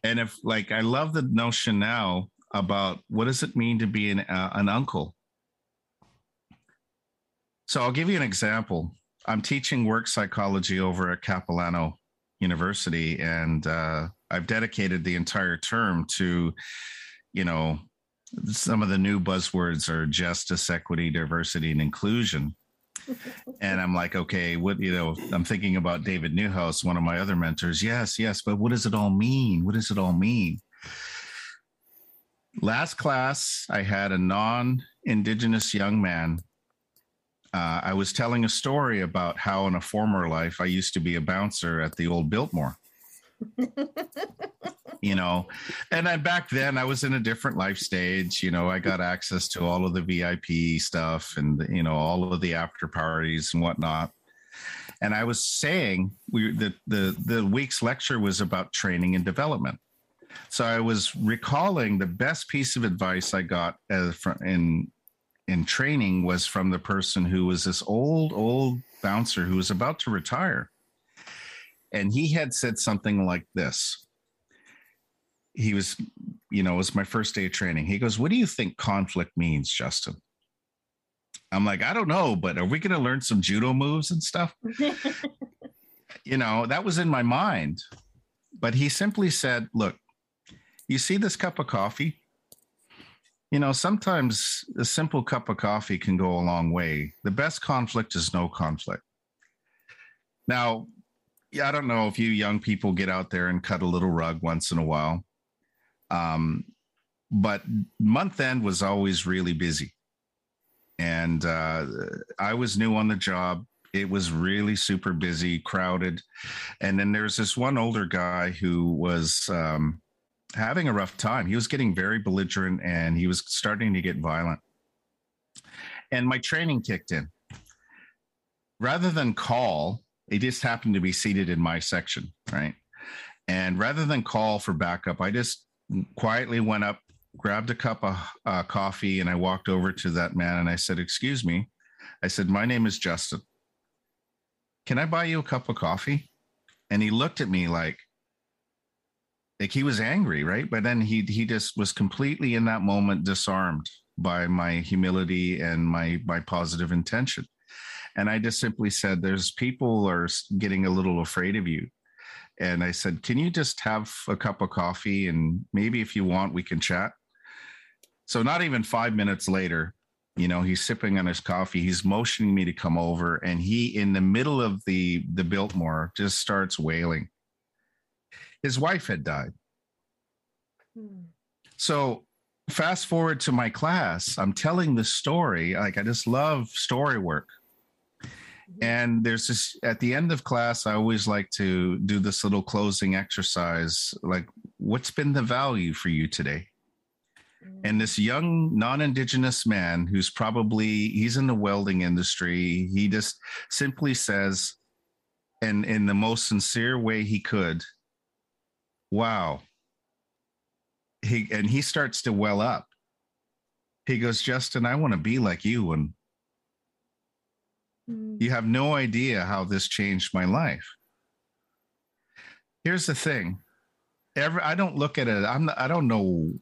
[SPEAKER 2] And if, like, I love the notion now about what does it mean to be an, uh, an uncle? So I'll give you an example. I'm teaching work psychology over at Capilano University, and uh, I've dedicated the entire term to, you know, some of the new buzzwords are justice, equity, diversity, and inclusion. and I'm like, okay, what, you know, I'm thinking about David Newhouse, one of my other mentors. Yes, yes, but what does it all mean? What does it all mean? Last class, I had a non Indigenous young man uh, I was telling a story about how in a former life I used to be a bouncer at the old Biltmore. you know, and I, back then I was in a different life stage. You know, I got access to all of the VIP stuff and you know all of the after parties and whatnot. And I was saying we the the the week's lecture was about training and development. So I was recalling the best piece of advice I got as, in in training was from the person who was this old, old bouncer who was about to retire. And he had said something like this. He was, you know, it was my first day of training. He goes, What do you think conflict means, Justin? I'm like, I don't know, but are we going to learn some judo moves and stuff? you know, that was in my mind. But he simply said, Look, you see this cup of coffee? You know, sometimes a simple cup of coffee can go a long way. The best conflict is no conflict. Now, I don't know if you young people get out there and cut a little rug once in a while. Um, but month end was always really busy. And uh, I was new on the job. It was really super busy, crowded. And then there's this one older guy who was, um, having a rough time. He was getting very belligerent and he was starting to get violent. And my training kicked in. Rather than call, he just happened to be seated in my section, right? And rather than call for backup, I just quietly went up, grabbed a cup of uh, coffee, and I walked over to that man and I said, Excuse me. I said, My name is Justin. Can I buy you a cup of coffee? And he looked at me like, like he was angry, right? But then he he just was completely in that moment disarmed by my humility and my my positive intention. And I just simply said, "There's people are getting a little afraid of you." And I said, "Can you just have a cup of coffee and maybe if you want, we can chat." So not even five minutes later, you know, he's sipping on his coffee. He's motioning me to come over, and he, in the middle of the the Biltmore, just starts wailing his wife had died. Hmm. So fast forward to my class, I'm telling the story. Like I just love story work. Mm-hmm. And there's this at the end of class, I always like to do this little closing exercise like, what's been the value for you today? and this young non-indigenous man who's probably he's in the welding industry he just simply says and in the most sincere way he could wow. He and he starts to well up. He goes justin i want to be like you and
[SPEAKER 5] Mm.
[SPEAKER 2] you have no idea how this changed my life. Here's the thing. Every i don't look at it i'm not, i don't know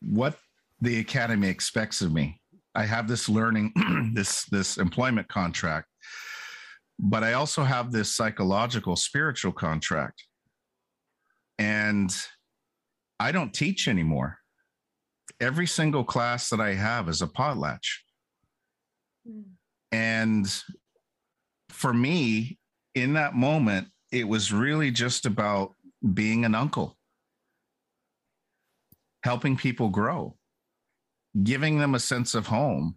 [SPEAKER 2] what the academy expects of me. I have this learning this this employment contract but i also have this psychological spiritual contract and i don't teach anymore. Every single class that i have is a potlatch.
[SPEAKER 5] Mm.
[SPEAKER 2] and for me, in that moment, it was really just about being an uncle, helping people grow, giving them a sense of home,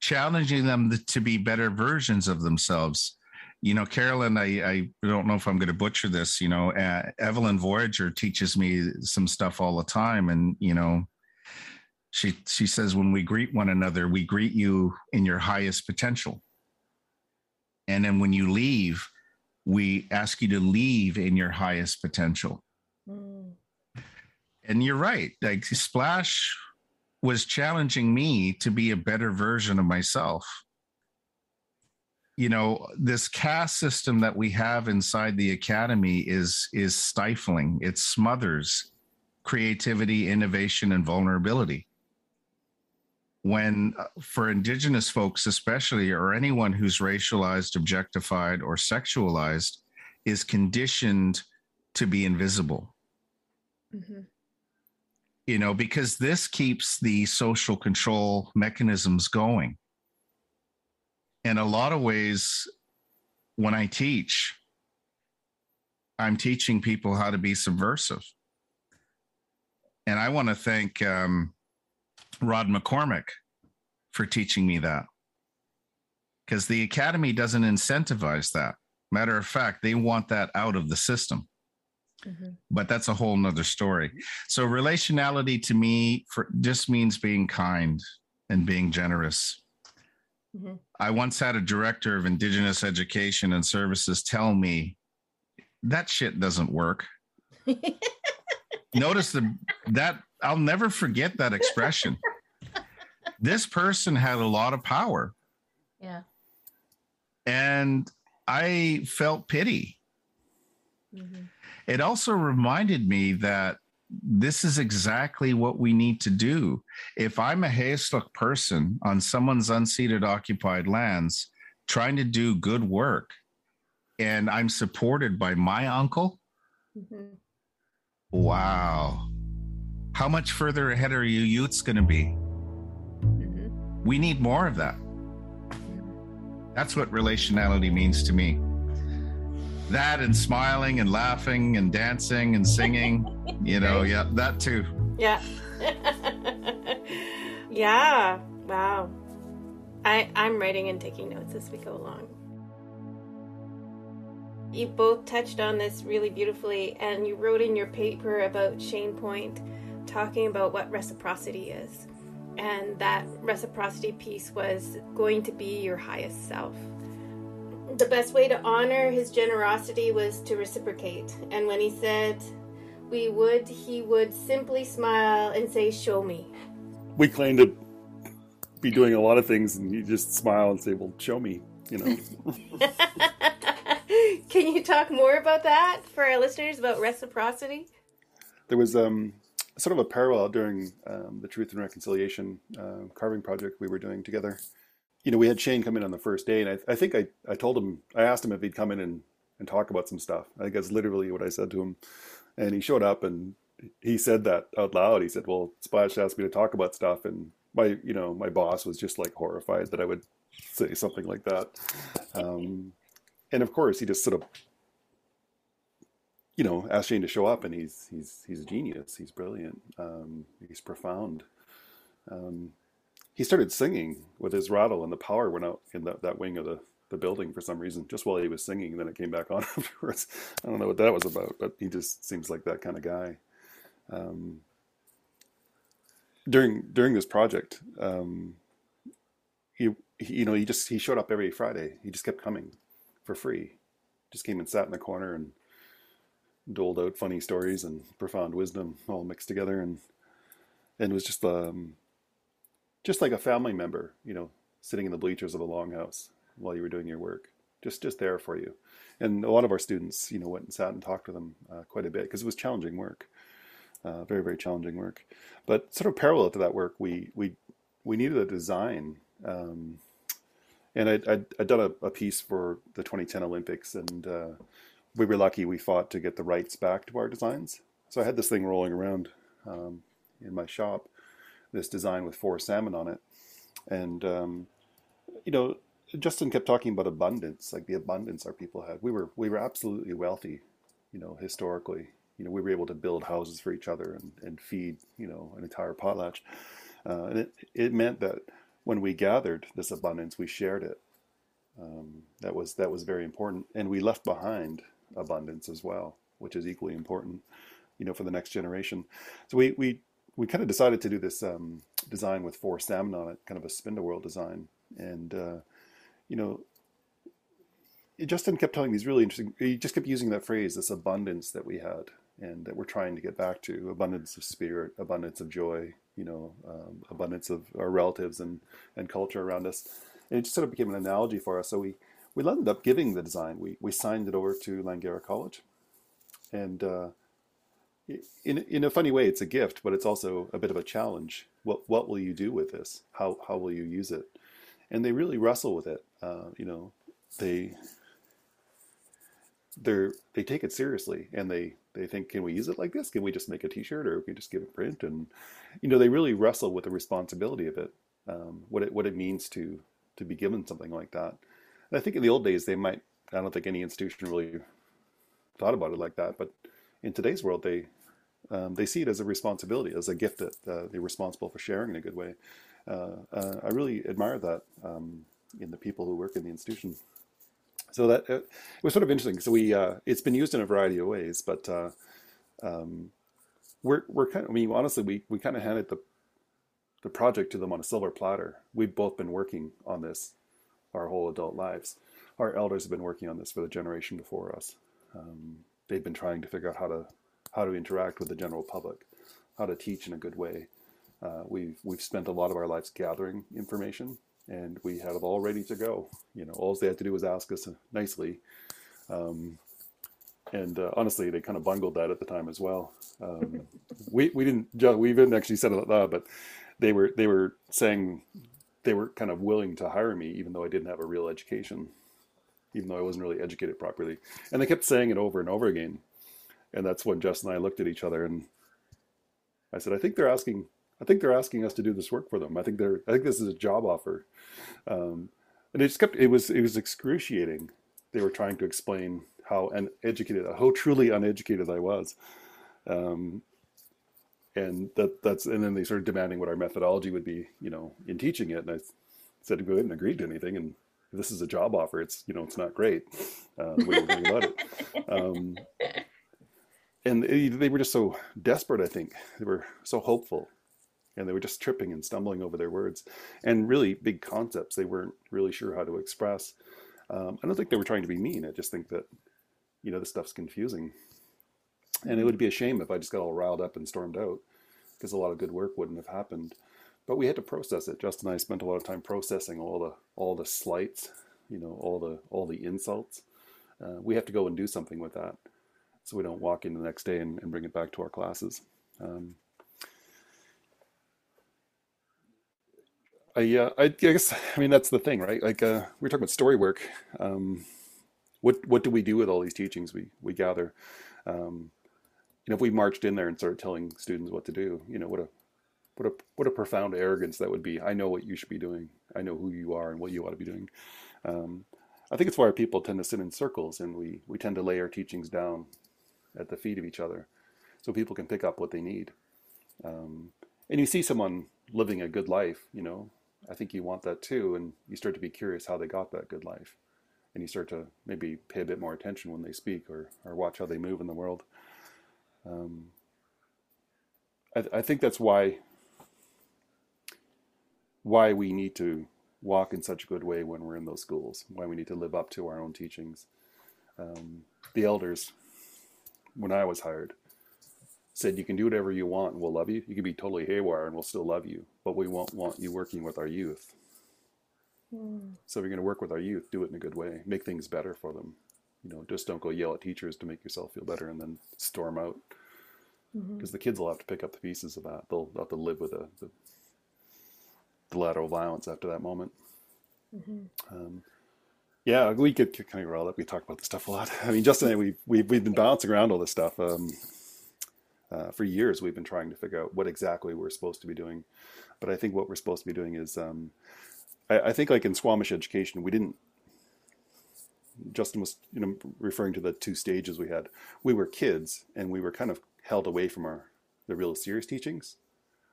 [SPEAKER 2] challenging them to be better versions of themselves. You know, Carolyn, I, I don't know if I'm going to butcher this. You know, uh, Evelyn Voyageur teaches me some stuff all the time. And, you know, she she says when we greet one another we greet you in your highest potential and then when you leave we ask you to leave in your highest potential
[SPEAKER 5] Mm.
[SPEAKER 2] and you're right like splash was challenging me to be a better version of myself you know this caste system that we have inside the academy is is stifling. It smothers creativity innovation and vulnerability. When uh, for indigenous folks especially or anyone who's racialized objectified or sexualized is conditioned to be invisible.
[SPEAKER 5] Mm-hmm.
[SPEAKER 2] you know because this keeps the social control mechanisms going in a lot of ways when i teach i'm teaching people how to be subversive and i want to thank um, rod mccormick for teaching me that because the academy doesn't incentivize that matter of fact they want that out of the system
[SPEAKER 5] Mhm.
[SPEAKER 2] but that's a whole nother story. So relationality to me for just means being kind and being generous.
[SPEAKER 5] Mhm.
[SPEAKER 2] I once had a director of Indigenous education and services tell me that shit doesn't work. Notice the that I'll never forget that expression. this person had a lot of power
[SPEAKER 5] Yeah.
[SPEAKER 2] and I felt pity.
[SPEAKER 5] Mhm.
[SPEAKER 2] it also reminded me that this is exactly what we need to do. If I'm a Heiltsuk person on someone's unceded occupied lands trying to do good work and I'm supported by my uncle,
[SPEAKER 5] Mhm.
[SPEAKER 2] wow. How much further ahead are you youths going to be?
[SPEAKER 5] Mhm.
[SPEAKER 2] We need more of that. That's what relationality means to me. That and smiling and laughing and dancing and singing, you know, yeah, that too.
[SPEAKER 3] Yeah. yeah. Wow. I I'm writing and taking notes as we go along. You both touched on this really beautifully and you wrote in your paper about Shane Point talking about what reciprocity is. And that reciprocity piece was going to be your highest self. The best way to honor his generosity was to reciprocate. And when he said we would, he would simply smile and say, Show me.
[SPEAKER 1] We claim to be doing a lot of things, and you just smile and say, "Well, show me." You know,
[SPEAKER 3] Can you talk more about that for our listeners about reciprocity?
[SPEAKER 1] there was um, sort of a parallel during um, the Truth and Reconciliation uh, carving project we were doing together. You know, we had Shane come in on the first day, and I, I think I, I told him, I asked him if he'd come in and, and talk about some stuff. I think that's literally what I said to him. And he showed up and he said that out loud. He said, Well, Splash asked me to talk about stuff. And my, you know, my boss was just like horrified that I would say something like that. Um, and of course, he just sort of you know, asked Shane to show up, and he's he's he's a genius. He's brilliant. Um, he's profound. Um, he started singing with his rattle, and the power went out in that, that wing of the, the building for some reason, just while he was singing. And then it came back on afterwards. I don't know what that was about, but he just seems like that kind of guy. Um, during during this project, um, he, he, you know, he just he showed up every Friday. He just kept coming for free. Just came and sat in the corner and doled out funny stories and profound wisdom all mixed together, and and was just um, just like a family member, you know, sitting in the bleachers of a longhouse while you were doing your work, just just there for you. And a lot of our students, you know, went and sat and talked to them uh, quite a bit because it was challenging work, uh, very very challenging work. But sort of parallel to that work, we we we needed a design. Um, and I'd, I'd, I'd done a, a, piece for the 2010 Olympics, and uh, we were lucky we fought to get the rights back to our designs. So I had this thing rolling around um, in my shop, this design with four salmon on it. And, um, you know, Justin kept talking about abundance, like the abundance our people had. We were, we were absolutely wealthy, you know, historically. You know, we were able to build houses for each other and, and feed, you know, an entire potlatch. Uh, and it, it meant that when we gathered this abundance, we shared it. Um, that was that was very important, and we left behind abundance as well, which is equally important, you know, for the next generation. So we we we kind of decided to do this um, design with four salmon on it, kind of a spindle design, and uh, you know, Justin kept telling these really interesting. He just kept using that phrase, this abundance that we had, and that we're trying to get back to abundance of spirit, abundance of joy, you know, um, abundance of our relatives and and culture around us. And it just sort of became an analogy for us. So we we ended up giving the design. We we signed it over to Langara College, and uh, in in a funny way, it's a gift, but it's also a bit of a challenge. What what will you do with this? How how will you use it? And they really wrestle with it. Uh, you know, they they they take it seriously, and they they think, can we use it like this? Can we just make a T-shirt, or can we just give it print? And you know, they really wrestle with the responsibility of it, um, what it what it means to to be given something like that. And I think in the old days they might. I don't think any institution really thought about it like that, but in today's world, they um, they see it as a responsibility, as a gift that uh, they're responsible for sharing in a good way. Uh, uh, I really admire that um, in the people who work in the institution. So that uh, it was sort of interesting. So we uh, it's been used in a variety of ways, but uh, um, we're we're kind of. I mean, honestly, we we kind of handed the the project to them on a silver platter. We've both been working on this our whole adult lives. Our elders have been working on this for the generation before us. Um, they've been trying to figure out how to how to interact with the general public, how to teach in a good way. Uh, we've we've spent a lot of our lives gathering information, and we had it all ready to go. You know, all they had to do was ask us nicely. Um, and uh, honestly, they kind of bungled that at the time as well. Um, we we didn't we didn't actually said it loud, but they were they were saying they were kind of willing to hire me, even though I didn't have a real education, even though I wasn't really educated properly. And they kept saying it over and over again. And that's when Jess and I looked at each other and I said, I think they're asking, I think they're asking us to do this work for them. I think they're, I think this is a job offer. Um, and it just kept, it was, it was excruciating. They were trying to explain how uneducated, how truly uneducated I was. Um, and that that's, and then they started demanding what our methodology would be, you know, in teaching it. And I said, ahead and agree to anything. And this is a job offer. It's, you know, it's not great. Uh, we don't think about it. Um, and they were just so desperate. I think they were so hopeful, and they were just tripping and stumbling over their words, and really big concepts they weren't really sure how to express. Um, I don't think they were trying to be mean. I just think that you know this stuff's confusing, and it would be a shame if I just got all riled up and stormed out, because a lot of good work wouldn't have happened. But we had to process it. Justin and I spent a lot of time processing all the all the slights, you know, all the all the insults. Uh, we have to go and do something with that so we don't walk in the next day and, and bring it back to our classes. Um, I, uh, I guess I mean that's the thing, right? Like uh, we are talking about story work. Um, what what do we do with all these teachings we we gather? Um, you know, if we marched in there and started telling students what to do, you know, what a what a what a profound arrogance that would be. I know what you should be doing. I know who you are and what you ought to be doing. Um, I think it's why people tend to sit in circles and we we tend to lay our teachings down at the feet of each other so people can pick up what they need. Um, and you see someone living a good life, you know, I think you want that too. And you start to be curious how they got that good life. And you start to maybe pay a bit more attention when they speak or, or watch how they move in the world. Um, I, I think that's why why we need to walk in such a good way when we're in those schools, why we need to live up to our own teachings. Um, the elders, when I was hired, said you can do whatever you want and we'll love you. You can be totally haywire and we'll still love you, but we won't want you working with our youth. Mm. So if you're going to work with our youth, do it in a good way. Make things better for them. You know, just don't go yell at teachers to make yourself feel better and then storm out. Because mm-hmm. the kids will have to pick up the pieces of that. They'll, they'll have to live with the, the, the lateral violence after that moment. Mm-hmm. Um, yeah, we get kind of riled up. We talk about this stuff a lot. I mean, Justin and I, we, we, we've been bouncing around all this stuff. Um, uh, for years, we've been trying to figure out what exactly we're supposed to be doing. But I think what we're supposed to be doing is, um, I, I, think, like in Squamish education, we didn't. Justin was, you know, referring to the two stages we had. We were kids, and we were kind of held away from our the real serious teachings.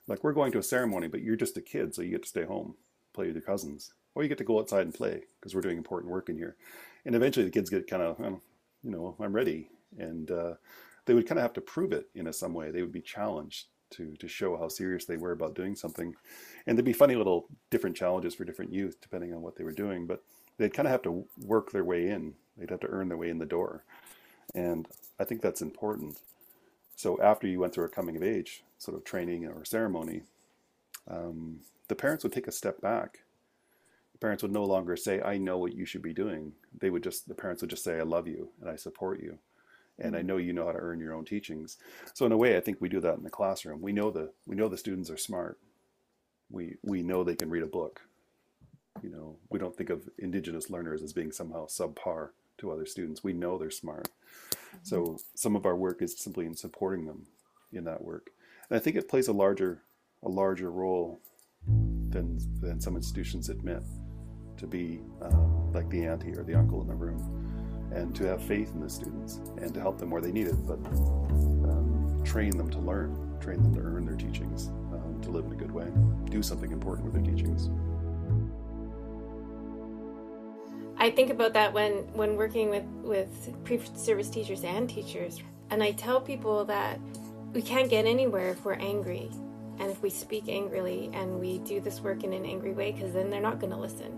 [SPEAKER 1] Like we're going to a ceremony, but you're just a kid, so you get to stay home, play with your cousins, or you get to go outside and play because we're doing important work in here. And eventually, the kids get kind of, you know, I'm ready, and uh, they would kind of have to prove it in a, some way. They would be challenged to to show how serious they were about doing something, and there'd be funny little different challenges for different youth depending on what they were doing. But they'd kind of have to work their way in. They'd have to earn their way in the door, and I think that's important. So after you went through a coming of age sort of training or ceremony, um, the parents would take a step back. The parents would no longer say, "I know what you should be doing." They would just the parents would just say, "I love you and I support you." and I mm-hmm. know you know how to earn your own teachings. So in a way, I think we do that in the classroom. We know the we know the students are smart. We we know they can read a book. You know, we don't think of indigenous learners as being somehow subpar to other students. We know they're smart. So some of our work is simply in supporting them in that work. And I think it plays a larger a larger role than than some institutions admit to be um, like the auntie or the uncle in the room and to have faith in the students and to help them where they need it, but um, train them to learn, train them to earn their teachings, um, to live in a good way, do something important with their teachings.
[SPEAKER 3] I think about that when when working with with pre-service teachers and teachers, and I tell people that we can't get anywhere if we're angry, and if we speak angrily and we do this work in an angry way, because then they're not going to listen.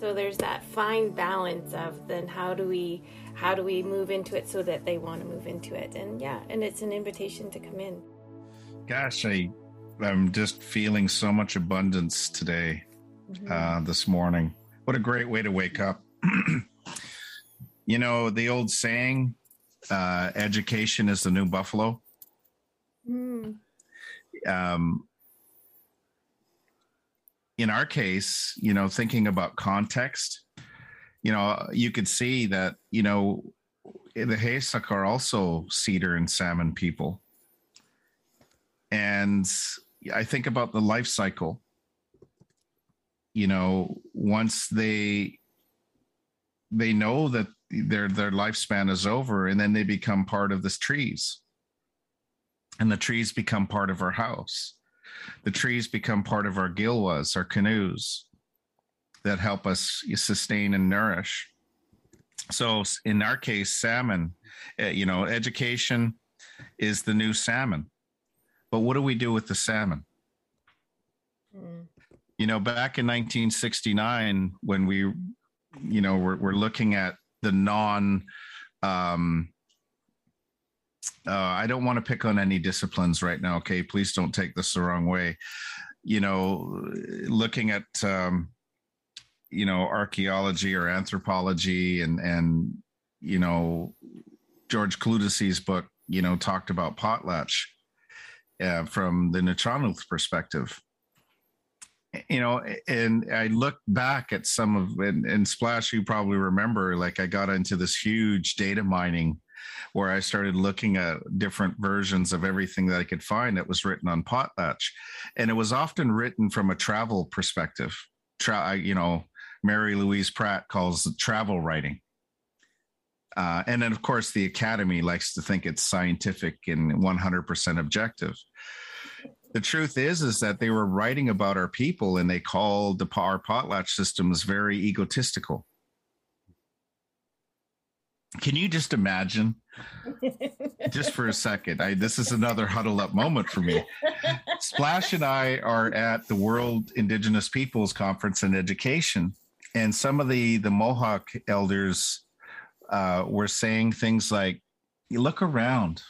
[SPEAKER 3] So there's that fine balance of then how do we how do we move into it so that they want to move into it? And yeah and it's an invitation to come in.
[SPEAKER 2] Gosh i i'm just feeling so much abundance today mm-hmm. uh, this morning. What a great way to wake up you know the old saying uh, education is the new buffalo mm. um, in our case, you know, thinking about context, you know, you could see that, you know, the Heiltsuk are also cedar and salmon people. And I think about the life cycle. You know, once they they know that their their lifespan is over and then they become part of the trees. And the trees become part of our house the trees become part of our gilwas, our canoes that help us sustain and nourish. So in our case, salmon, eh, you know, education is the new salmon. But what do we do with the salmon? Mm. You know, back in 1969, when we, you know, we're, we're looking at the non um, uh, I don't want to pick on any disciplines right now. Okay, please don't take this the wrong way. You know, looking at um, you know archaeology or anthropology, and and you know George Clutesi's book, you know, talked about potlatch uh, from the Nuu-chah-nulth perspective. You know, and I look back at some of and, and Splash, you probably remember, like I got into this huge data mining where I started looking at different versions of everything that I could find that was written on potlatch. And it was often written from a travel perspective. Tra- you know, Mary Louise Pratt calls it travel writing. Uh, and then, of course, the Academy likes to think it's scientific and 100% objective. The truth is, is that they were writing about our people, and they called the our potlatch systems very egotistical Can you just imagine? just for a second, I this is another huddle up moment for me. Splash and I are at the World Indigenous Peoples Conference in Education, and some of the the Mohawk elders uh, were saying things like, "You look around.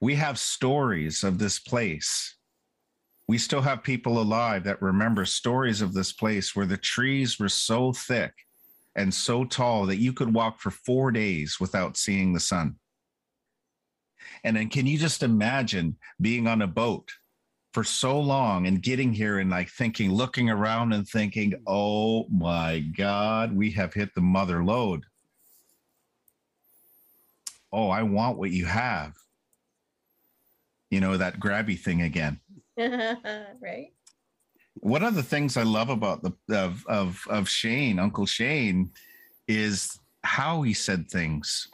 [SPEAKER 2] We have stories of this place." We still have people alive that remember stories of this place where the trees were so thick and so tall that you could walk for four days without seeing the sun. And then can you just imagine being on a boat for so long and getting here and like thinking, looking around and thinking, oh my God, we have hit the mother load. Oh, I want what you have. You know, that grabby thing again.
[SPEAKER 5] right
[SPEAKER 2] one of the things I love about the of of of Shane, Uncle Shane, is how he said things.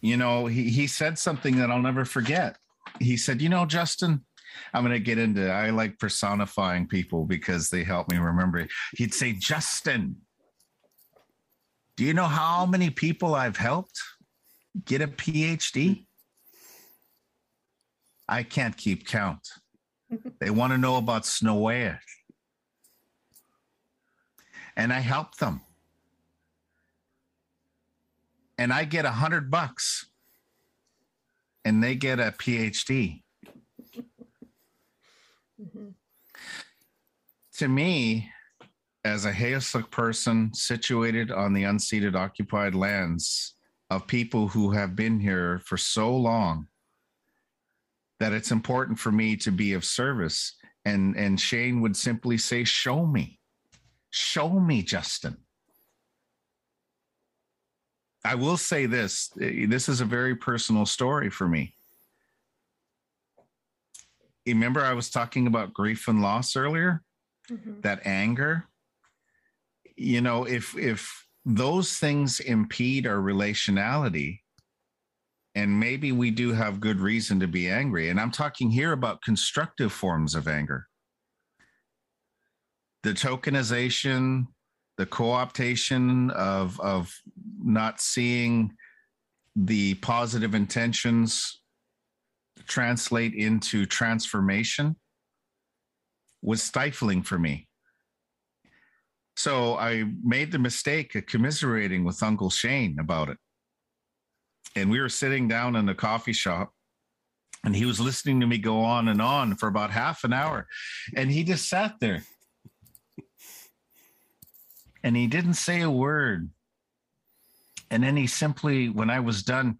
[SPEAKER 2] You know, he he said something that I'll never forget. He said, "You know, Justin, I'm going to get into I like personifying people because they help me remember. He'd say, "Justin, do you know how many people I've helped get a PhD? I can't keep count." they want to know about Snowea. And I help them. And I get a hundred bucks and they get a PhD. Mm-hmm. To me, as a Heiltsuk person situated on the unceded occupied lands of people who have been here for so long, that it's important for me to be of service. And and Shane would simply say, Show me. Show me, Justin. I will say this this is a very personal story for me. Remember, I was talking about grief and loss earlier? Mm-hmm. That anger. You know, if if those things impede our relationality, and maybe we do have good reason to be angry. And I'm talking here about constructive forms of anger. The tokenization, the co-optation of, of not seeing the positive intentions translate into transformation was stifling for me. So I made the mistake of commiserating with Uncle Shane about it and we were sitting down in a coffee shop and he was listening to me go on and on for about half an hour and he just sat there. And he didn't say a word. And then he simply when i was done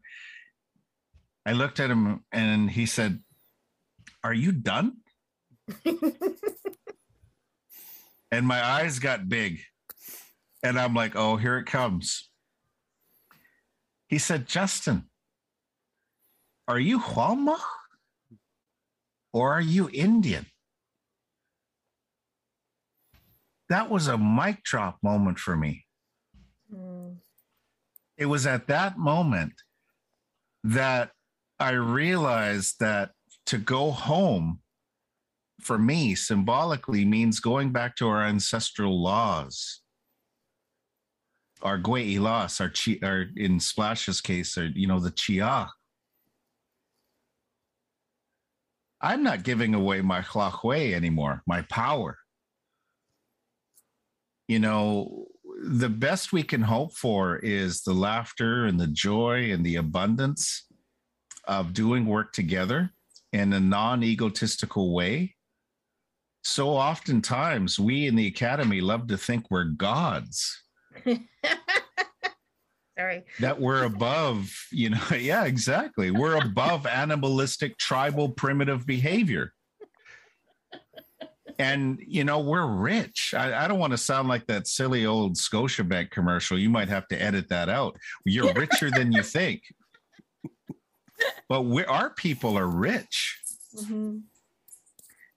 [SPEAKER 2] i looked at him and he said are you done? And my eyes got big. And i'm like oh here it comes he said, Justin, are you Hualma or are you Indian? That was a mic drop moment for me. Mm. It was at that moment that I realized that to go home for me symbolically means going back to our ancestral laws our Gwe Ilas, our chi, our in Splash's case, or you know the Chia. I'm not giving away my Hlahwe anymore, my power. You know, the best we can hope for is the laughter and the joy and the abundance of doing work together in a non egotistical way. So oftentimes, we in the academy love to think we're gods
[SPEAKER 5] Sorry.
[SPEAKER 2] That we're above, you know, yeah, exactly. We're above animalistic, tribal, primitive behavior. And, you know, we're rich. I, I don't want to sound like that silly old Scotiabank commercial. You might have to edit that out. You're richer than you think. But we, our people are rich. Mm-hmm.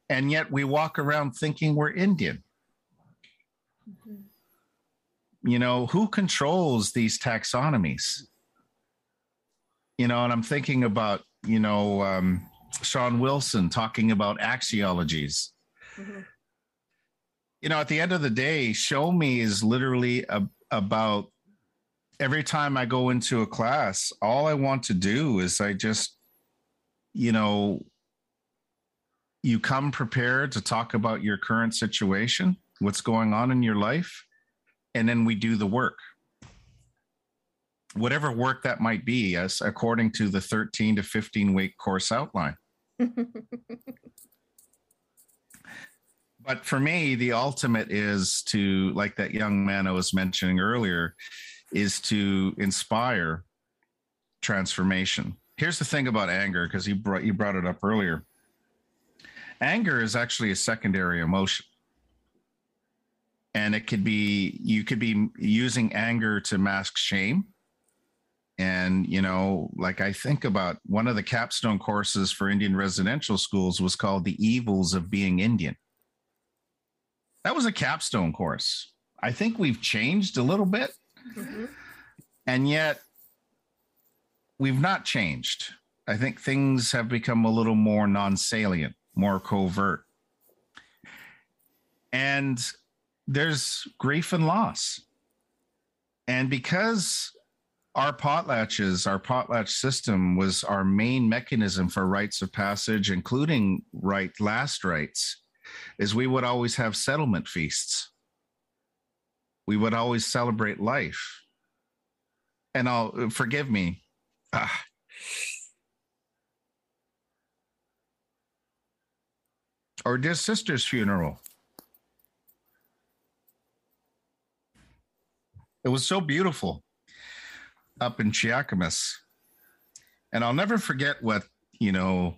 [SPEAKER 2] And yet we walk around thinking we're Indian. Mm-hmm you know who controls these taxonomies you know and i'm thinking about you know um, Shawn Wilson talking about axiologies mm-hmm. you know at the end of the day show me is literally a, about every time I go into a class, all I want to do is I just, you know, you come prepared to talk about your current situation, what's going on in your life, and then we do the work. Whatever work that might be, as according to the 13 to 15 week course outline. but for me, the ultimate is to, like that young man I was mentioning earlier, is to inspire transformation. Here's the thing about anger, because you brought you brought it up earlier. Anger is actually a secondary emotion. And it could be you could be using anger to mask shame. And you know, like I think about one of the capstone courses for Indian residential schools was called The Evils of Being Indian. That was a capstone course. I think we've changed a little bit Mm-hmm. And yet, we've not changed. I think things have become a little more non salient, more covert. And there's grief and loss. And because our potlatches, our potlatch system was our main mechanism for rites of passage, including right last rites, is we would always have settlement feasts we would always celebrate life. And I'll forgive me. Ah. Or dear sister's funeral. It was so beautiful up in Cheakamus. And I'll never forget what, you know,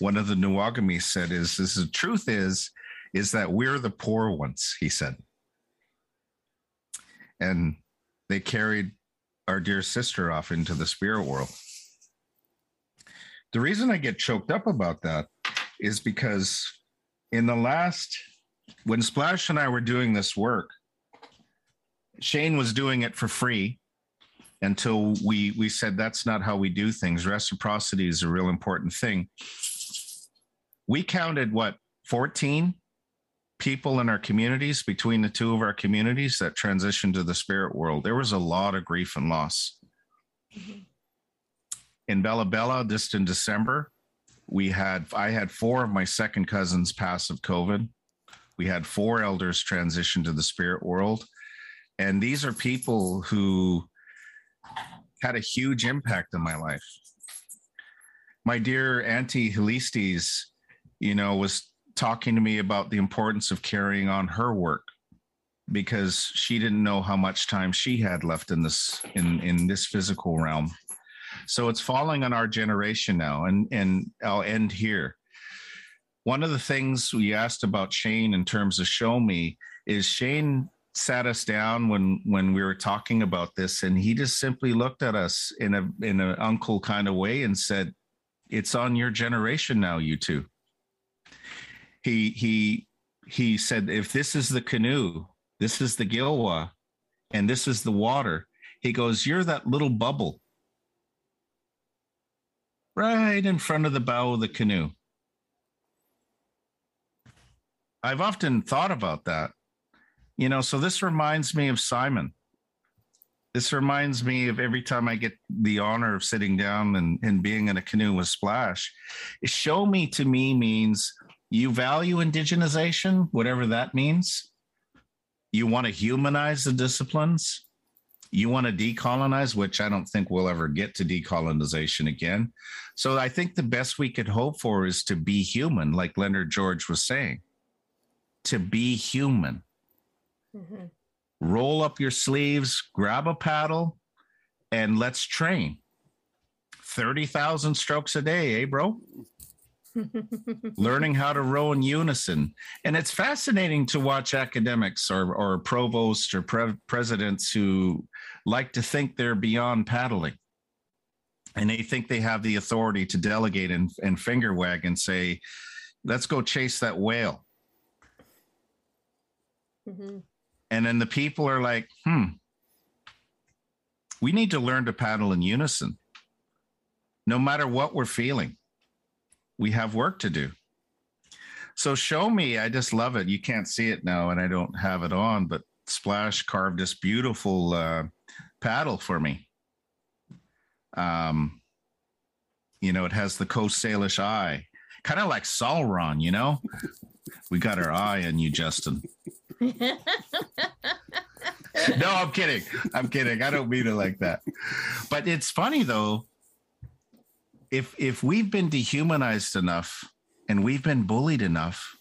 [SPEAKER 2] one of the Nuwagami said is, is the truth is, is that we're the poor ones, he said and they carried our dear sister off into the spirit world. The reason I get choked up about that is because in the last, when Splash and I were doing this work, Shane was doing it for free until we we said that's not how we do things. Reciprocity is a real important thing. We counted what 14 people in our communities, between the two of our communities that transitioned to the spirit world, there was a lot of grief and loss. Mm-hmm. In Bella Bella, just in December, we had I had four of my second cousins pass of COVID. We had four elders transition to the spirit world. And these are people who had a huge impact on my life. My dear Auntie Helistes, you know, was talking to me about the importance of carrying on her work because she didn't know how much time she had left in this in in this physical realm so it's falling on our generation now and and i'll end here one of the things we asked about shane in terms of show me is shane sat us down when when we were talking about this and he just simply looked at us in a in an uncle kind of way and said it's on your generation now you two. He he he said if this is the canoe this is the gilwa and this is the water he goes you're that little bubble right in front of the bow of the canoe. I've often thought about that you know so this reminds me of simon this reminds me of every time I get the honor of sitting down and, and being in a canoe with Splash. Show me to me means you value indigenization, whatever that means. You want to humanize the disciplines. You want to decolonize, which I don't think we'll ever get to decolonization again. So I think the best we could hope for is to be human, like Leonard George was saying. To be human. Mm-hmm. Roll up your sleeves, grab a paddle, and let's train. 30,000 strokes a day, eh, bro? learning how to row in unison. And it's fascinating to watch academics or, or provosts or pre- presidents who like to think they're beyond paddling. And they think they have the authority to delegate and, and finger wag and say, let's go chase that whale. Mm-hmm. And then the people are like, hmm, we need to learn to paddle in unison, no matter what we're feeling we have work to do. So show me. I just love it. You can't see it now, and I don't have it on, but Splash carved this beautiful uh, paddle for me. Um, you know, it has the Coast Salish eye, kind of like Sauron. You know, we got our eye on you, Justin. no, I'm kidding. I'm kidding. I don't mean it like that. But it's funny though. If if we've been dehumanized enough and we've been bullied enough,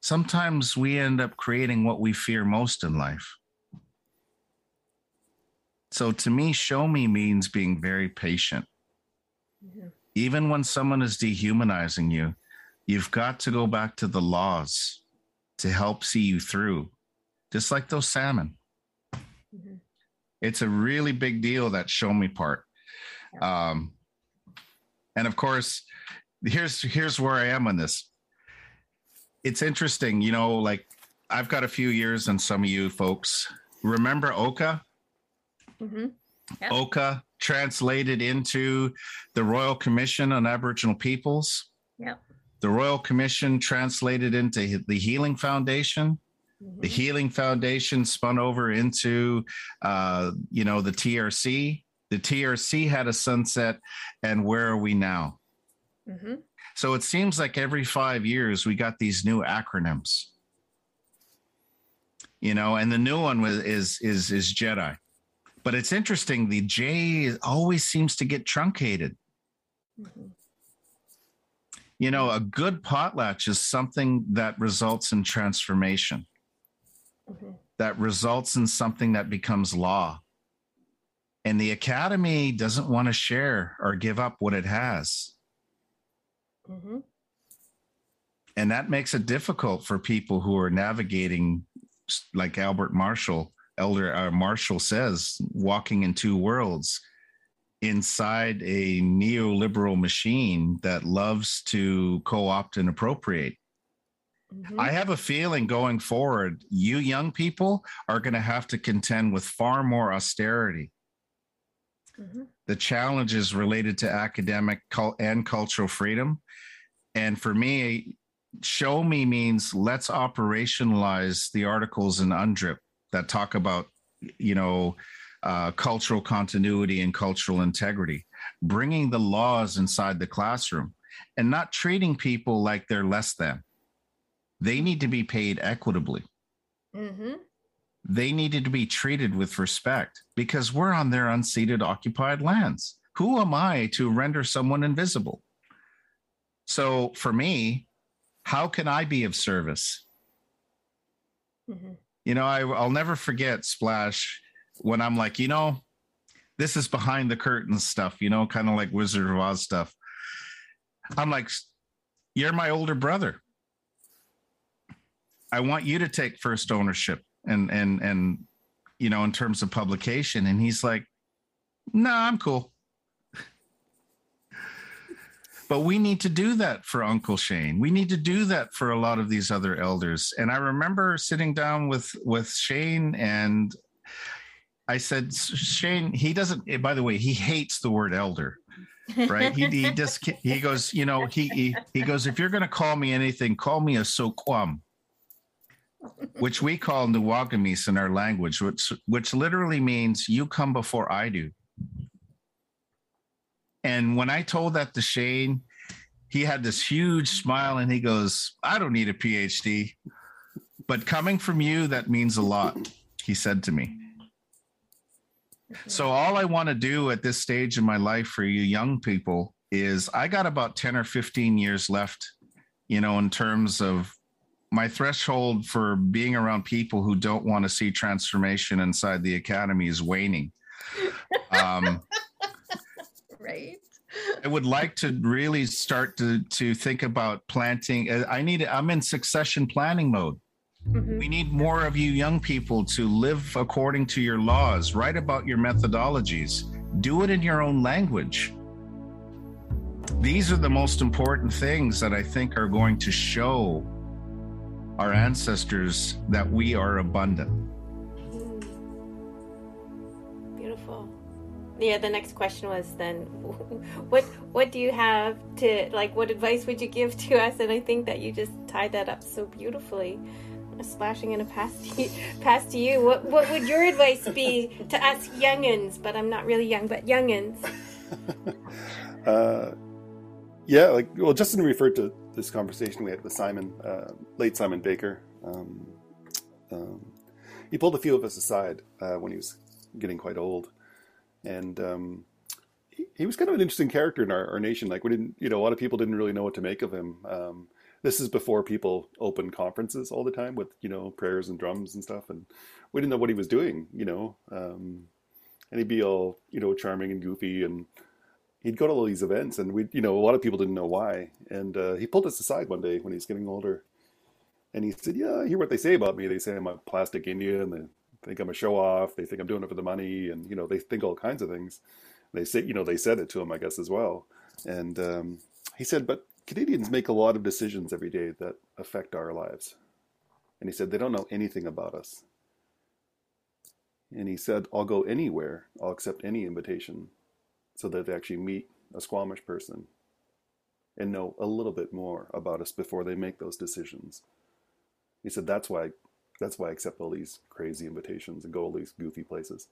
[SPEAKER 2] sometimes we end up creating what we fear most in life. So to me, show me means being very patient. Even when someone is dehumanizing you, you've got to go back to the laws to help see you through, just like those salmon. Mm-hmm. It's a really big deal that show me part. Um, and of course, here's here's where I am on this. It's interesting, you know, like I've got a few years on some of you folks. Remember Oka? Mm-hmm. Yep. Oka translated into the Royal Commission on Aboriginal Peoples.
[SPEAKER 5] Yep.
[SPEAKER 2] The Royal Commission translated into the Healing Foundation. Mm-hmm. The Healing Foundation spun over into, uh, you know, the TRC. The TRC had a sunset, and where are we now? Mm-hmm. So it seems like every five years we got these new acronyms. You know, and the new one was, is is is Jedi. But it's interesting. The J always seems to get truncated. Mm-hmm. You know, a good potlatch is something that results in transformation, mm-hmm. that results in something that becomes law. And the academy doesn't want to share or give up what it has. Mm-hmm. And that makes it difficult for people who are navigating, like Albert Marshall, Elder uh, Marshall says, walking in two worlds inside a neoliberal machine that loves to co opt and appropriate. Mm-hmm. I have a feeling going forward, you young people are going to have to contend with far more austerity. Mm-hmm. The challenges related to academic and cultural freedom. And for me, show me means let's operationalize the articles in UNDRIP that talk about, you know, uh, cultural continuity and cultural integrity, bringing the laws inside the classroom and not treating people like they're less than. They need to be paid equitably. Mm-hmm. They needed to be treated with respect because we're on their unceded occupied lands. Who am I to render someone invisible? So for me, how can I be of service? Mm-hmm. You know, I, I'll never forget Splash when I'm like, you know, this is behind the curtain stuff, you know, kind of like Wizard of Oz stuff. I'm like, you're my older brother. I want you to take first ownership and and and you know in terms of publication and he's like no nah, i'm cool but we need to do that for uncle shane we need to do that for a lot of these other elders and i remember sitting down with with shane and I said, Shane, he doesn't, eh, by the way, he hates the word elder, right? he, he just, he goes, you know, he, he, he goes, if you're going to call me anything, call me a soquam, which we call Nuwagamis in our language, which, which literally means you come before I do. And when I told that to Shane, he had this huge smile and he goes, I don't need a PhD, but coming from you, that means a lot, he said to me. So all I want to do at this stage in my life for you young people is I got about 10 or 15 years left, you know, in terms of my threshold for being around people who don't want to see transformation inside the academy is waning. Um,
[SPEAKER 5] right.
[SPEAKER 2] I would like to really start to to think about planting. I need. I'm in succession planning mode. Mm-hmm. We need more of you young people to live according to your laws, write about your methodologies, do it in your own language. These are the most important things that I think are going to show our ancestors that we are abundant.
[SPEAKER 3] Beautiful. Yeah, the next question was then what what do you have to like what advice would you give to us and I think that you just tied that up so beautifully splashing in a pass to you, pass to you. What what would your advice be to us youngins? But I'm not really young, but youngins.
[SPEAKER 1] uh, yeah, like well, Justin referred to this conversation we had with Simon, uh, late Simon Baker. Um, um, he pulled a few of us aside uh, when he was getting quite old, and um, he, he, was kind of an interesting character in our, our, nation. Like we didn't, you know, a lot of people didn't really know what to make of him. This is before people open conferences all the time with you know prayers and drums and stuff, and we didn't know what he was doing, you know. Um, and he'd be all you know charming and goofy and he'd go to all these events, and we, you know, a lot of people didn't know why. And uh, he pulled us aside one day when he's getting older, and he said, "Yeah, I hear what they say about me. They say I'm a plastic Indian. They think I'm a show off. They think I'm doing it for the money, and you know, they think all kinds of things. They say, you know, they said it to him, I guess, as well. And um, he said, but Canadians make a lot of decisions every day that affect our lives. And he said, they don't know anything about us. And he said, I'll go anywhere. I'll accept any invitation so that they actually meet a Squamish person and know a little bit more about us before they make those decisions. He said that's why that's why I accept all these crazy invitations and go all these goofy places.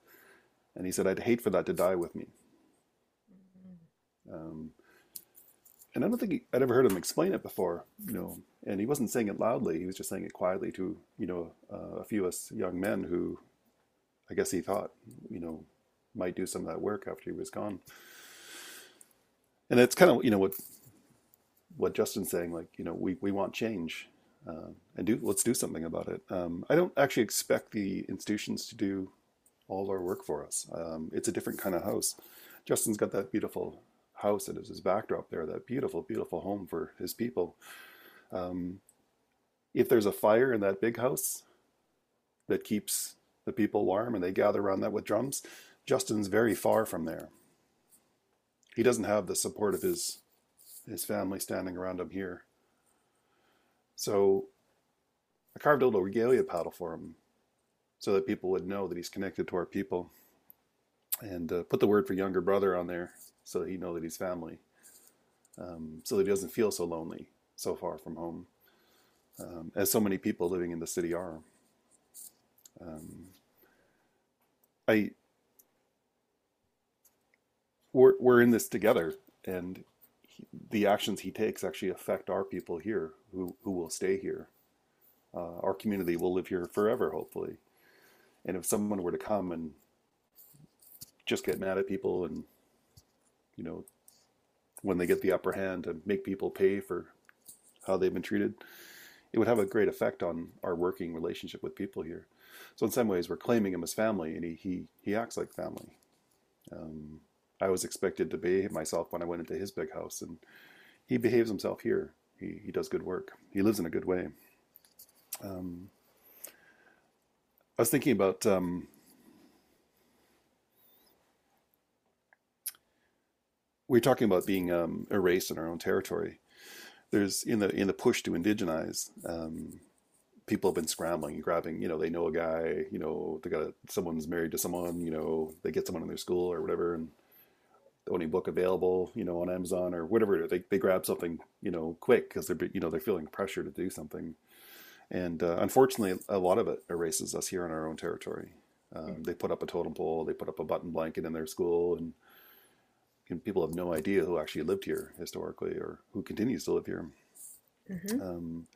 [SPEAKER 1] And he said I'd hate for that to die with me. Um, and I don't think he, I'd ever heard him explain it before, you know. And he wasn't saying it loudly; he was just saying it quietly to, you know, uh, a few of us young men who, I guess he thought, you know, might do some of that work after he was gone. And it's kind of you know what what Justin's saying, like you know we we want change, uh, and do let's do something about it. Um, I don't actually expect the institutions to do all our work for us. Um, it's a different kind of house. Justin's got that beautiful house that is his backdrop there, that beautiful, beautiful home for his people. Um, if there's a fire in that big house that keeps the people warm and they gather around that with drums, Justin's very far from there. He doesn't have the support of his his family standing around him here. So I carved a little regalia paddle for him so that people would know that he's connected to our people. And uh, put the word for younger brother on there so that he know that he's family. Um, so that he doesn't feel so lonely, so far from home, um, as so many people living in the city are. Um, I we're we're in this together, and he, the actions he takes actually affect our people here, who who will stay here. Uh, our community will live here forever, hopefully. And if someone were to come and just get mad at people and you know when they get the upper hand and make people pay for how they've been treated, it would have a great effect on our working relationship with people here. So in some ways, we're claiming him as family, and he he, he acts like family. Um, I was expected to behave myself when I went into his big house, and he behaves himself here. He he does good work. He lives in a good way. Um, I was thinking about um, we are talking about being um, erased in our own territory. There's in the in the push to indigenize. Um, people have been scrambling, and grabbing. You know, they know a guy. You know, they got a, someone's married to someone. You know, they get someone in their school or whatever, and the only book available, you know, on Amazon or whatever. They they grab something, you know, quick because they're you know they're feeling pressure to do something, and uh, unfortunately, a lot of it erases us here in our own territory. Um, mm-hmm. They put up a totem pole, they put up a button blanket in their school, and, and, people have no idea who actually lived here historically or who continues to live here. Mm-hmm. Um,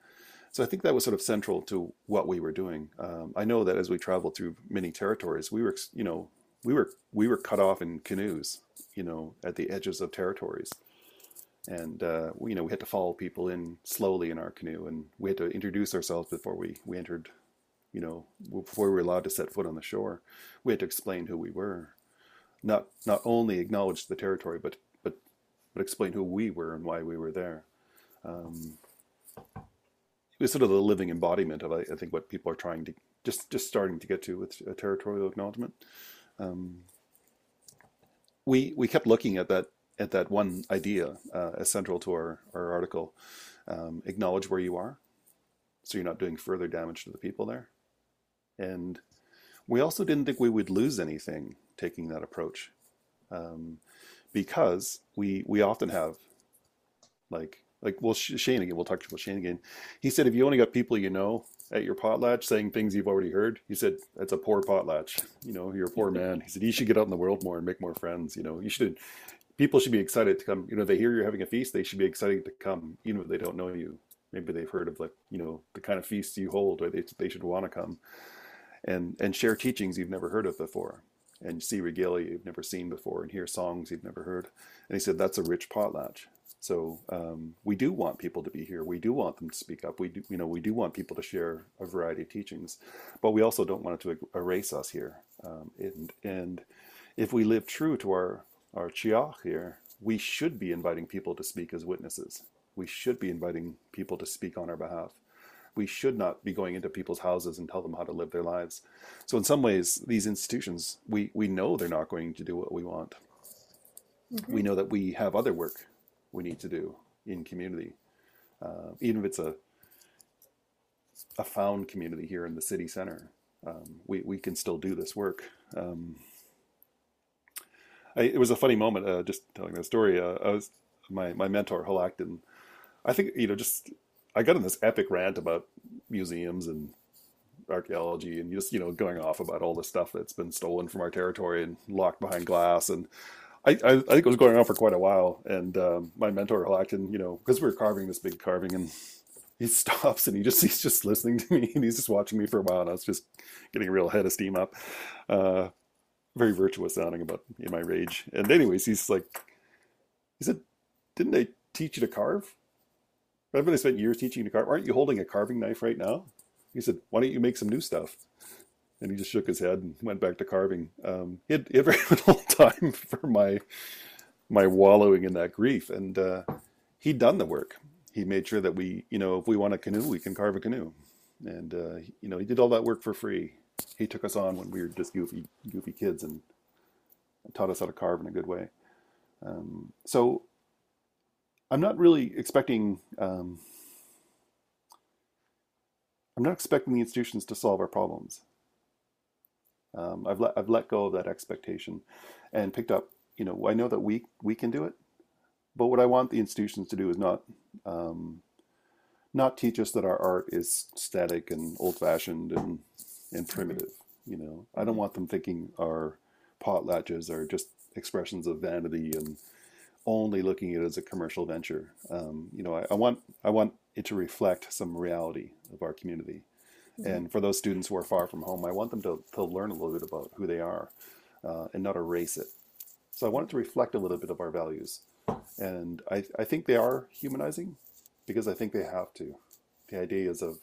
[SPEAKER 1] so I think that was sort of central to what we were doing. Um, I know that as we traveled through many territories, we were, you know, we were we were cut off in canoes, you know, at the edges of territories, and uh, we, you know we had to follow people in slowly in our canoe, and we had to introduce ourselves before we we entered, you know, before we were allowed to set foot on the shore. We had to explain who we were, not not only acknowledge the territory, but but but explain who we were and why we were there. Um, it was sort of the living embodiment of I, I think what people are trying to just just starting to get to with a territorial acknowledgement um, we we kept looking at that at that one idea uh, as central to our our article. Um, acknowledge where you are, so you're not doing further damage to the people there. And we also didn't think we would lose anything taking that approach, um, because we we often have like like well Shane again. We'll talk about Shane again. He said if you only got people you know at your potlatch saying things you've already heard. He said, "That's a poor potlatch. You know, you're a poor man." He said, "You should get out in the world more and make more friends. You know, you should. People should be excited to come. You know, they hear you're having a feast. They should be excited to come, even if they don't know you. Maybe they've heard of like you know the kind of feasts you hold, or they they should want to come, and and share teachings you've never heard of before." And see regalia you've never seen before, and hear songs you've never heard. And he said that's a rich potlatch. So um, we do want people to be here. We do want them to speak up. We do, you know, we do want people to share a variety of teachings, but we also don't want it to erase us here. Um, and and if we live true to our our chiach here, we should be inviting people to speak as witnesses. We should be inviting people to speak on our behalf. We should not be going into people's houses and tell them how to live their lives. So in some ways, these institutions, we we know they're not going to do what we want. Mm-hmm. We know that we have other work we need to do in community, uh, even if it's a a found community here in the city center. Um, we we can still do this work. Um, I, it was a funny moment. Uh, just telling that story. Uh, I was my my mentor Xwalacktun. I think you know just I got in this epic rant about museums and archaeology and just you know going off about all the stuff that's been stolen from our territory and locked behind glass and I, I, I, think it was going on for quite a while. And um, my mentor, Xwalacktun, you know, because we were carving this big carving, and he stops and he just he's just listening to me and he's just watching me for a while. And I was just getting a real head of steam up, uh, very virtuous sounding about in my rage. And anyways, he's like, he said, "Didn't they teach you to carve? Haven't they spent years teaching to carve? Aren't you holding a carving knife right now?" He said, "Why don't you make some new stuff?" and he just shook his head and went back to carving. Um, he, had, had very little time for my my wallowing in that grief, and uh, he'd done the work. He made sure that we, you know, if we want a canoe, we can carve a canoe, and uh, you know, he did all that work for free. He took us on when we were just goofy, goofy kids, and taught us how to carve in a good way. Um, so, I'm not really expecting. Um, I'm not expecting the institutions to solve our problems. Um, I've let I've let go of that expectation, and picked up. You know, I know that we we can do it, but what I want the institutions to do is not um, not teach us that our art is static and old fashioned and and primitive. You know, I don't want them thinking our potlatches are just expressions of vanity and only looking at it as a commercial venture. Um, you know, I, I, want I want it to reflect some reality of our community. Mm-hmm. And for those students who are far from home, I want them to, to learn a little bit about who they are uh, and not erase it. So I want it to reflect a little bit of our values. And I, I think they are humanizing because I think they have to. The ideas of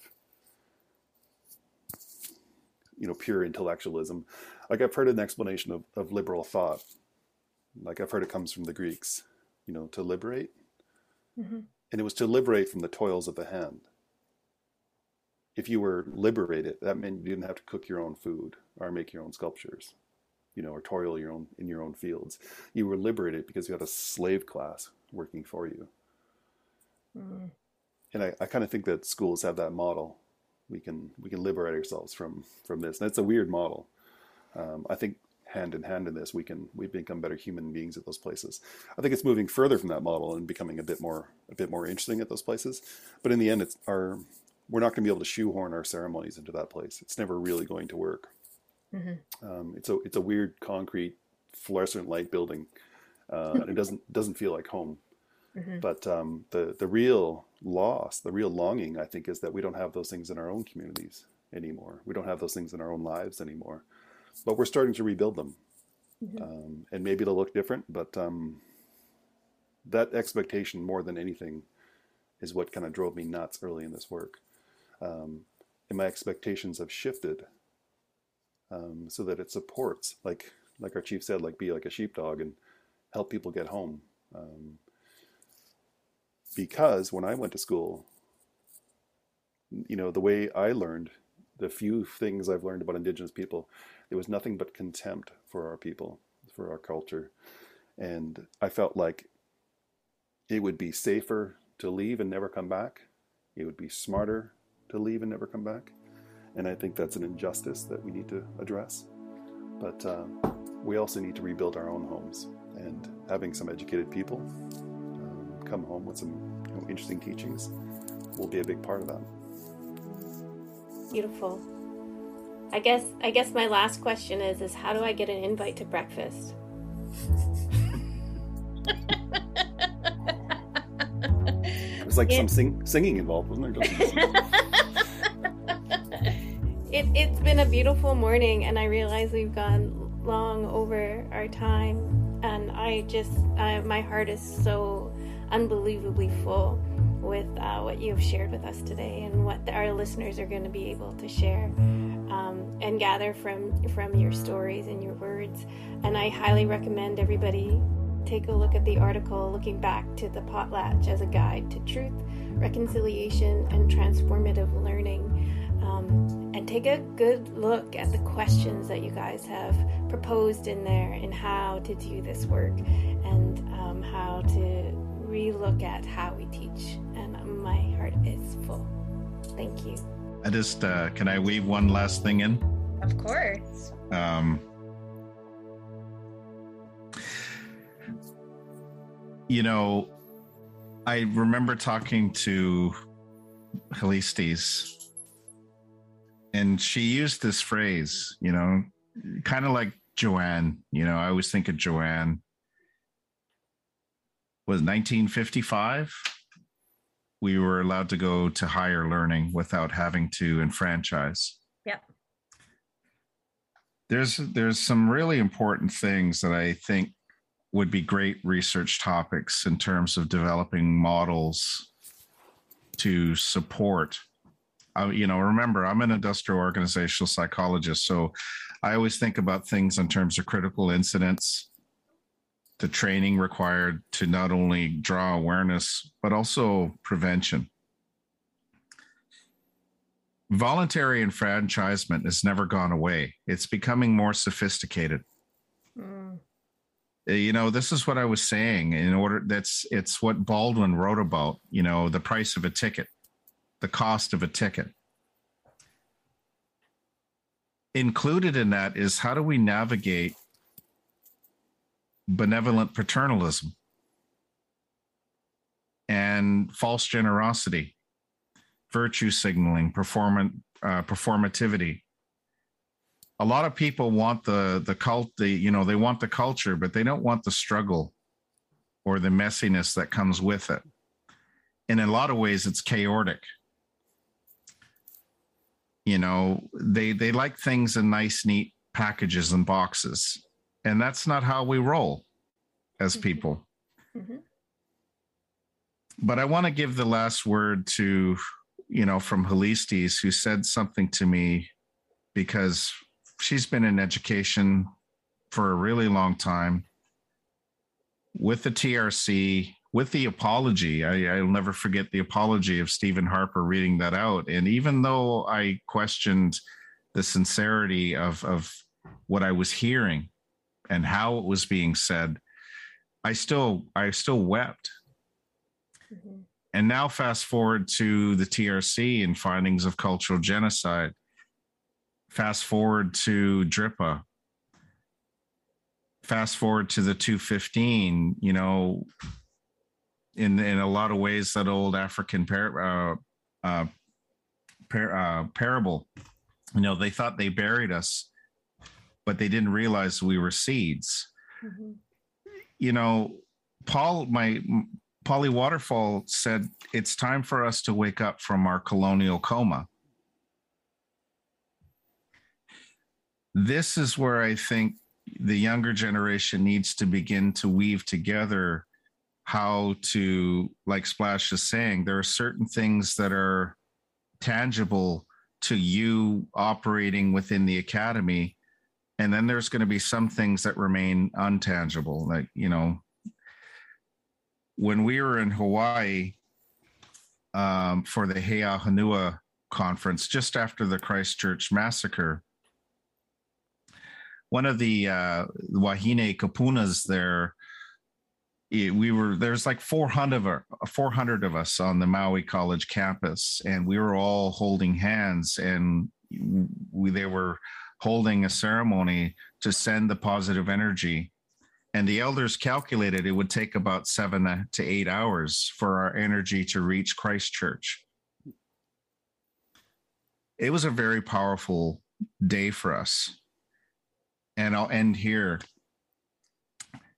[SPEAKER 1] you know pure intellectualism. Like I've heard an explanation of, of liberal thought. Like I've heard it comes from the Greeks, you know, to liberate. Mm-hmm. And it was to liberate from the toils of the hand if you were liberated, that meant you didn't have to cook your own food or make your own sculptures, you know, or toil your own in your own fields. You were liberated because you had a slave class working for you. Mm. And I, I kind of think that schools have that model. We can we can liberate ourselves from from this. And it's a weird model. Um, I think hand in hand in this, we can we become better human beings at those places. I think it's moving further from that model and becoming a bit more a bit more interesting at those places. But in the end, it's our we're not going to be able to shoehorn our ceremonies into that place. It's never really going to work. Mm-hmm. Um, it's a it's a weird concrete fluorescent light building. Uh, it doesn't doesn't feel like home. Mm-hmm. But um, the the real loss, the real longing, I think, is that we don't have those things in our own communities anymore. We don't have those things in our own lives anymore. But we're starting to rebuild them, mm-hmm. um, and maybe it'll look different. But um, that expectation, more than anything, is what kind of drove me nuts early in this work um, and my expectations have shifted um, so that it supports, like like our chief said, like be like a sheepdog and help people get home. Um, because when I went to school, you know, the way I learned, the few things I've learned about Indigenous people, there was nothing but contempt for our people, for our culture, and I felt like it would be safer to leave and never come back. It would be smarter to leave and never come back. And I think that's an injustice that we need to address. But uh, we also need to rebuild our own homes. And having some educated people um, come home with some you know, interesting teachings will be a big part of that.
[SPEAKER 3] Beautiful. I guess I guess my last question is is how do I get an invite to breakfast?
[SPEAKER 1] It was like some sing- singing involved, wasn't there?
[SPEAKER 3] it, it's been a beautiful morning, and I realize we've gone long over our time, and I just I, my heart is so unbelievably full with uh, what you've shared with us today and what our listeners are going to be able to share um, and gather from from your stories and your words. And I highly recommend everybody take a look at the article looking back to the potlatch as a guide to truth, reconciliation, and transformative learning. Um, and take a good look at the questions that you guys have proposed in there and how to do this work and um, how to relook at how we teach. And my heart is full. Thank you.
[SPEAKER 2] I just uh, can I weave one last thing in?
[SPEAKER 6] Of course.
[SPEAKER 2] Um, you know, I remember talking to Helistes, and she used this phrase, you know, kind of like Joanne. You know, I always think of Joanne. Was 1955? We were allowed to go to higher learning without having to enfranchise.
[SPEAKER 6] Yep.
[SPEAKER 2] There's there's some really important things that I think would be great research topics in terms of developing models to support uh, you know remember i'm an industrial organizational psychologist so i always think about things in terms of critical incidents the training required to not only draw awareness but also prevention. Voluntary enfranchisement has never gone away. It's becoming more sophisticated.
[SPEAKER 6] Mm.
[SPEAKER 2] you know this is what i was saying. In order that's it's what baldwin wrote about you know the price of a ticket the cost of a ticket. Included in that is how do we navigate benevolent paternalism and false generosity virtue signaling performant uh, performativity. A lot of people want the the cult the you know they want the culture but they don't want the struggle or the messiness that comes with it. And in a lot of ways it's chaotic. You know they they like things in nice neat packages and boxes and that's not how we roll as people
[SPEAKER 6] Mhm.
[SPEAKER 2] but i want to give the last word to you know from helistes who said something to me because she's been in education for a really long time with the TRC, with the apology. I, I'll never forget the apology of Stephen Harper reading that out. And even though I questioned the sincerity of, of what I was hearing and how it was being said, I still I still wept.
[SPEAKER 6] Mhm.
[SPEAKER 2] And now fast forward to the TRC and findings of cultural genocide fast forward to DRIPA. Fast forward to the 215, you know, in in a lot of ways, that old African par- uh, uh, par- uh, parable, you know, they thought they buried us, but they didn't realize we were seeds.
[SPEAKER 6] Mhm.
[SPEAKER 2] You know, Paul, my Polly Waterfall said, it's time for us to wake up from our colonial coma. this is where I think the younger generation needs to begin to weave together how to, like Splash is saying, there are certain things that are tangible to you operating within the academy. And then there's going to be some things that remain untangible. Like, you know, when we were in Hawaii um, for the He'a Hanua conference, just after the Christchurch massacre, one of the uh, Wahine Kapunas there, we were there's like 400 of, our- 400 of us on the Maui College campus, and we were all holding hands, and we, they were holding a ceremony to send the positive energy. And the elders calculated it would take about seven to eight hours for our energy to reach Christchurch it was a very powerful day for us. And I'll end here.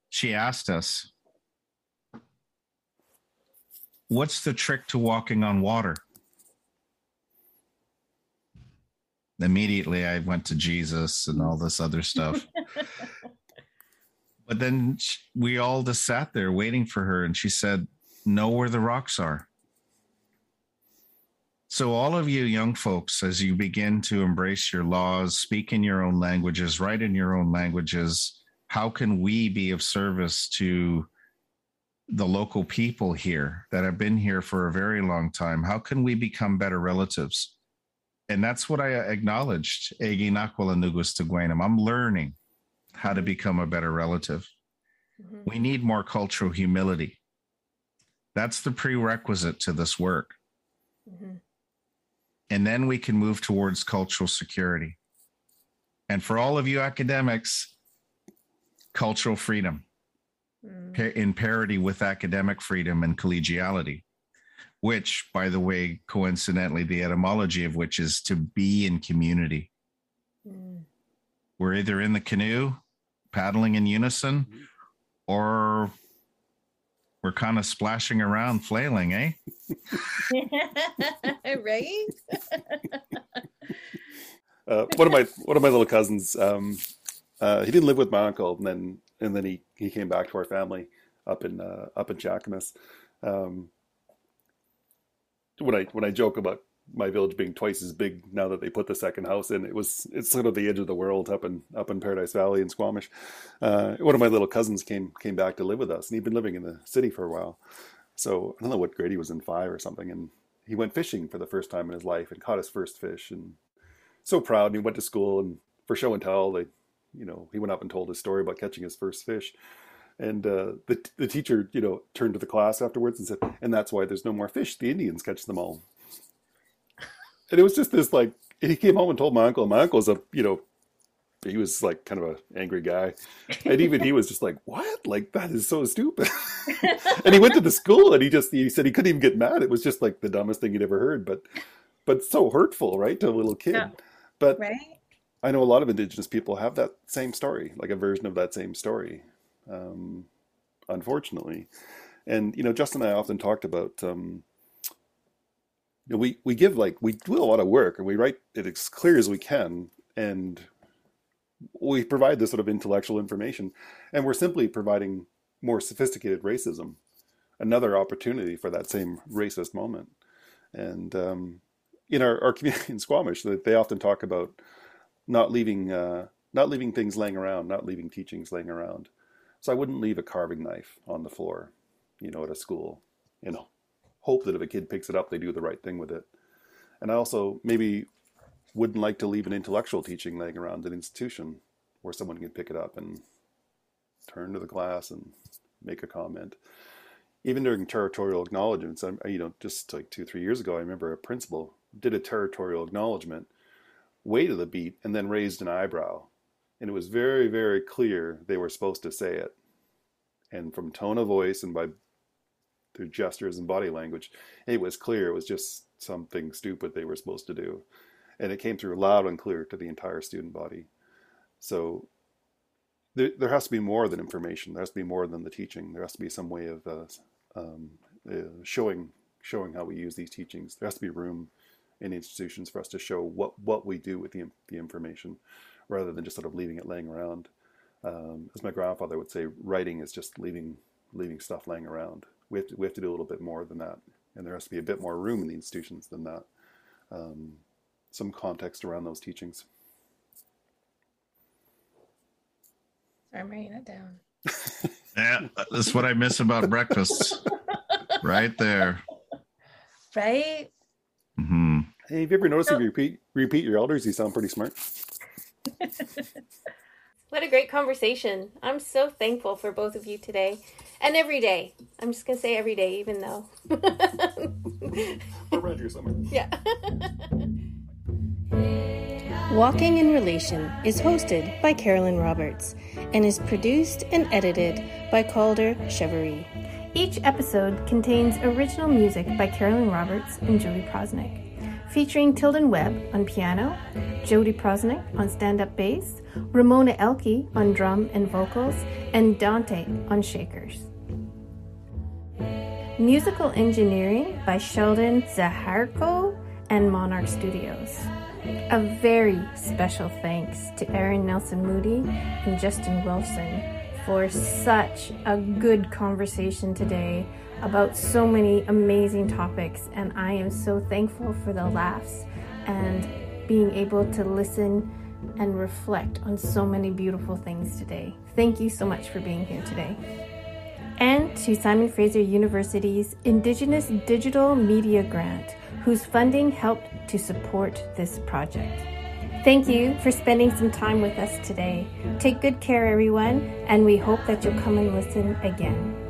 [SPEAKER 2] She asked us, What's the trick to walking on water? Immediately, I went to Jesus and all this other stuff. but then we all just sat there waiting for her, and she said, Know where the rocks are. So, all of you young folks, as you begin to embrace your laws, speak in your own languages, write in your own languages, how can we be of service to the local people here that have been here for a very long time? How can we become better relatives? And that's what I acknowledged. Egi Nakwala Nugus Teguenum. I'm learning how to become a better relative.
[SPEAKER 6] Mhm.
[SPEAKER 2] We need more cultural humility. That's the prerequisite to this work.
[SPEAKER 6] Mhm.
[SPEAKER 2] and then we can move towards cultural security. And for all of you academics, cultural freedom
[SPEAKER 6] Mm.
[SPEAKER 2] pa- in parity with academic freedom and collegiality, which, by the way, coincidentally, the etymology of which is to be in community.
[SPEAKER 6] Mm.
[SPEAKER 2] We're either in the canoe, paddling in unison, or we're kind of splashing around, flailing, eh?
[SPEAKER 6] right?
[SPEAKER 1] Uh, one of my one of my little cousins, um, uh, he didn't live with my uncle, and then and then he, he came back to our family up in uh, up in Cheakamus. Um, when I when I joke about my village being twice as big now that they put the second house in, it was it's sort of the edge of the world up in up in Paradise Valley in Squamish. Uh, one of my little cousins came came back to live with us, and he'd been living in the city for a while. So I don't know what grade he was in, five or something, and he went fishing for the first time in his life and caught his first fish and so proud. And he went to school and for show and tell, they, you know, he went up and told his story about catching his first fish. And uh, the the teacher, you know, turned to the class afterwards and said, "And that's why there's no more fish. The Indians catch them all." And it was just this like he came home and told my uncle. And my uncle's a you know, he was like kind of a angry guy, and even he was just like, "What? Like that is so stupid." and he went to the school and he just he said he couldn't even get mad. It was just like the dumbest thing he'd ever heard, but but so hurtful, right, to a little kid.
[SPEAKER 6] Yeah.
[SPEAKER 1] But
[SPEAKER 6] right?
[SPEAKER 1] I know a lot of Indigenous people have that same story, like a version of that same story, um, unfortunately. And you know, Justin and I often talked about. Um, you know, we we give like we do a lot of work and we write it as clear as we can, and we provide this sort of intellectual information, and we're simply providing more sophisticated racism, another opportunity for that same racist moment. And um, in our, our community in Squamish, they often talk about not leaving uh, not leaving things laying around, not leaving teachings laying around. So I wouldn't leave a carving knife on the floor, you know, at a school. You know, hope that if a kid picks it up, they do the right thing with it. And I also maybe wouldn't like to leave an intellectual teaching laying around an institution where someone can pick it up and turn to the class and make a comment. Even during territorial acknowledgements, I'm, you know, just like two, three years ago, I remember a principal did a territorial acknowledgement, waited a beat, and then raised an eyebrow. And it was very, very clear they were supposed to say it. And from tone of voice and by through gestures and body language, it was clear it was just something stupid they were supposed to do. And it came through loud and clear to the entire student body. So there, there has to be more than information. There has to be more than the teaching. There has to be some way of uh, um, uh, showing showing how we use these teachings. There has to be room in institutions for us to show what, what we do with the, the information rather than just sort of leaving it laying around. Um, as my grandfather would say, writing is just leaving leaving stuff laying around. We have to we have to do a little bit more than that, and there has to be a bit more room in the institutions than that. Um, some context around those teachings.
[SPEAKER 6] I'm writing it down.
[SPEAKER 2] Yeah, that's what I miss about breakfasts. right there.
[SPEAKER 6] Right?
[SPEAKER 2] hmm
[SPEAKER 1] Hey, have you ever noticed
[SPEAKER 6] So-
[SPEAKER 1] if you repeat repeat your elders, you sound pretty smart?
[SPEAKER 3] What a great conversation. I'm so thankful for both of you today and every day. I'm just going to say every day, even though.
[SPEAKER 1] Around here somewhere.
[SPEAKER 3] yeah.
[SPEAKER 5] Walking in Relation is hosted by Carolyn Roberts and is produced and edited by Calder Cheverie.
[SPEAKER 3] Each episode contains original music by Carolyn Roberts and Julie Proznick. Featuring Tilden Webb on piano, Jodi Proznick on stand up bass, Ramona Elke on drum and vocals, and Dante on shakers. Musical engineering by Sheldon Zaharko and Monarch Studios. A very special thanks to Aaron Nelson Moody and Justin Wilson for such a good conversation today about so many amazing topics. And I am so thankful for the laughs and being able to listen and reflect on so many beautiful things today. Thank you so much for being here today. And to Simon Fraser University's Indigenous Digital Media Grant, whose funding helped to support this project. Thank you for spending some time with us today. Take good care, everyone, and we hope that you'll come and listen again.